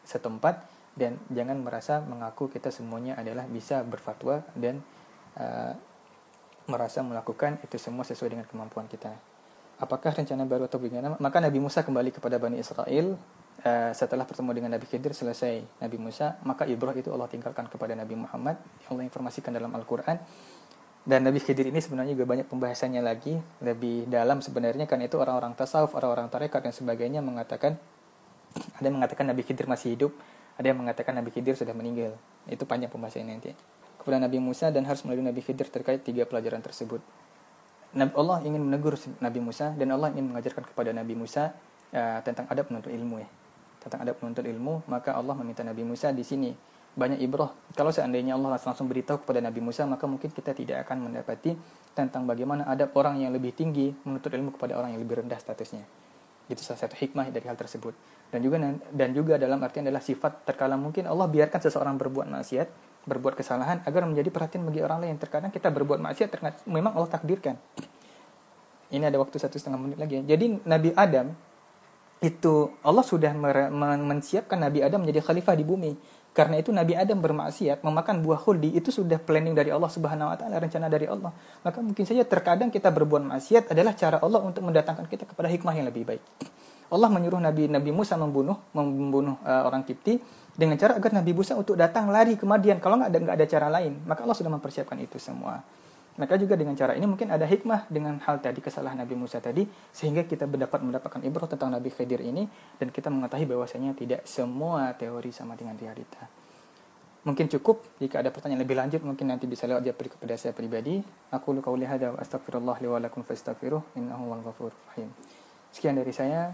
setempat dan jangan merasa mengaku kita semuanya adalah bisa berfatwa dan uh, merasa melakukan itu semua sesuai dengan kemampuan kita. apakah rencana baru atau bagaimana? Maka Nabi Musa kembali kepada Bani Israel uh, setelah bertemu dengan Nabi Khidir selesai Nabi Musa, maka Ibrah itu Allah tinggalkan kepada Nabi Muhammad. Allah informasikan dalam Al-Qur'an. Dan Nabi Khidir ini sebenarnya juga banyak pembahasannya lagi lebih dalam sebenarnya kan itu orang-orang tasawuf, orang-orang tarekat dan sebagainya mengatakan ada yang mengatakan Nabi Khidir masih hidup, ada yang mengatakan Nabi Khidir sudah meninggal. Itu panjang pembahasannya nanti. Kepada Nabi Musa dan harus melalui Nabi Khidir terkait tiga pelajaran tersebut. Allah ingin menegur Nabi Musa dan Allah ingin mengajarkan kepada Nabi Musa uh, tentang adab menuntut ilmu ya. Tentang adab menuntut ilmu, maka Allah meminta Nabi Musa di sini banyak ibrah. Kalau seandainya Allah langsung beritahu kepada Nabi Musa, maka mungkin kita tidak akan mendapati tentang bagaimana adab orang yang lebih tinggi menuntut ilmu kepada orang yang lebih rendah statusnya. Itu salah satu hikmah dari hal tersebut. Dan juga dan juga dalam artian adalah sifat terkala mungkin Allah biarkan seseorang berbuat maksiat, berbuat kesalahan agar menjadi perhatian bagi orang lain. Terkadang kita berbuat maksiat ternyata memang Allah takdirkan. Ini ada waktu satu setengah menit lagi. Ya. Jadi Nabi Adam itu Allah sudah mensiapkan Nabi Adam menjadi khalifah di bumi. Karena itu Nabi Adam bermaksiat, memakan buah khuldi itu sudah planning dari Allah Subhanahu wa taala, rencana dari Allah. Maka mungkin saja terkadang kita berbuat maksiat adalah cara Allah untuk mendatangkan kita kepada hikmah yang lebih baik. Allah menyuruh Nabi Nabi Musa membunuh membunuh uh, orang Kipti dengan cara agar Nabi Musa untuk datang lari ke Madian. Kalau nggak ada nggak ada cara lain, maka Allah sudah mempersiapkan itu semua. Maka juga dengan cara ini mungkin ada hikmah dengan hal tadi kesalahan Nabi Musa tadi sehingga kita mendapat mendapatkan ibrah tentang Nabi Khidir ini dan kita mengetahui bahwasanya tidak semua teori sama dengan realita. Mungkin cukup jika ada pertanyaan lebih lanjut mungkin nanti bisa lewat japri kepada saya pribadi. Aku lu qauli hadza wa astaghfirullah li wa lakum fastaghfiruh innahu wal rahim. Sekian dari saya.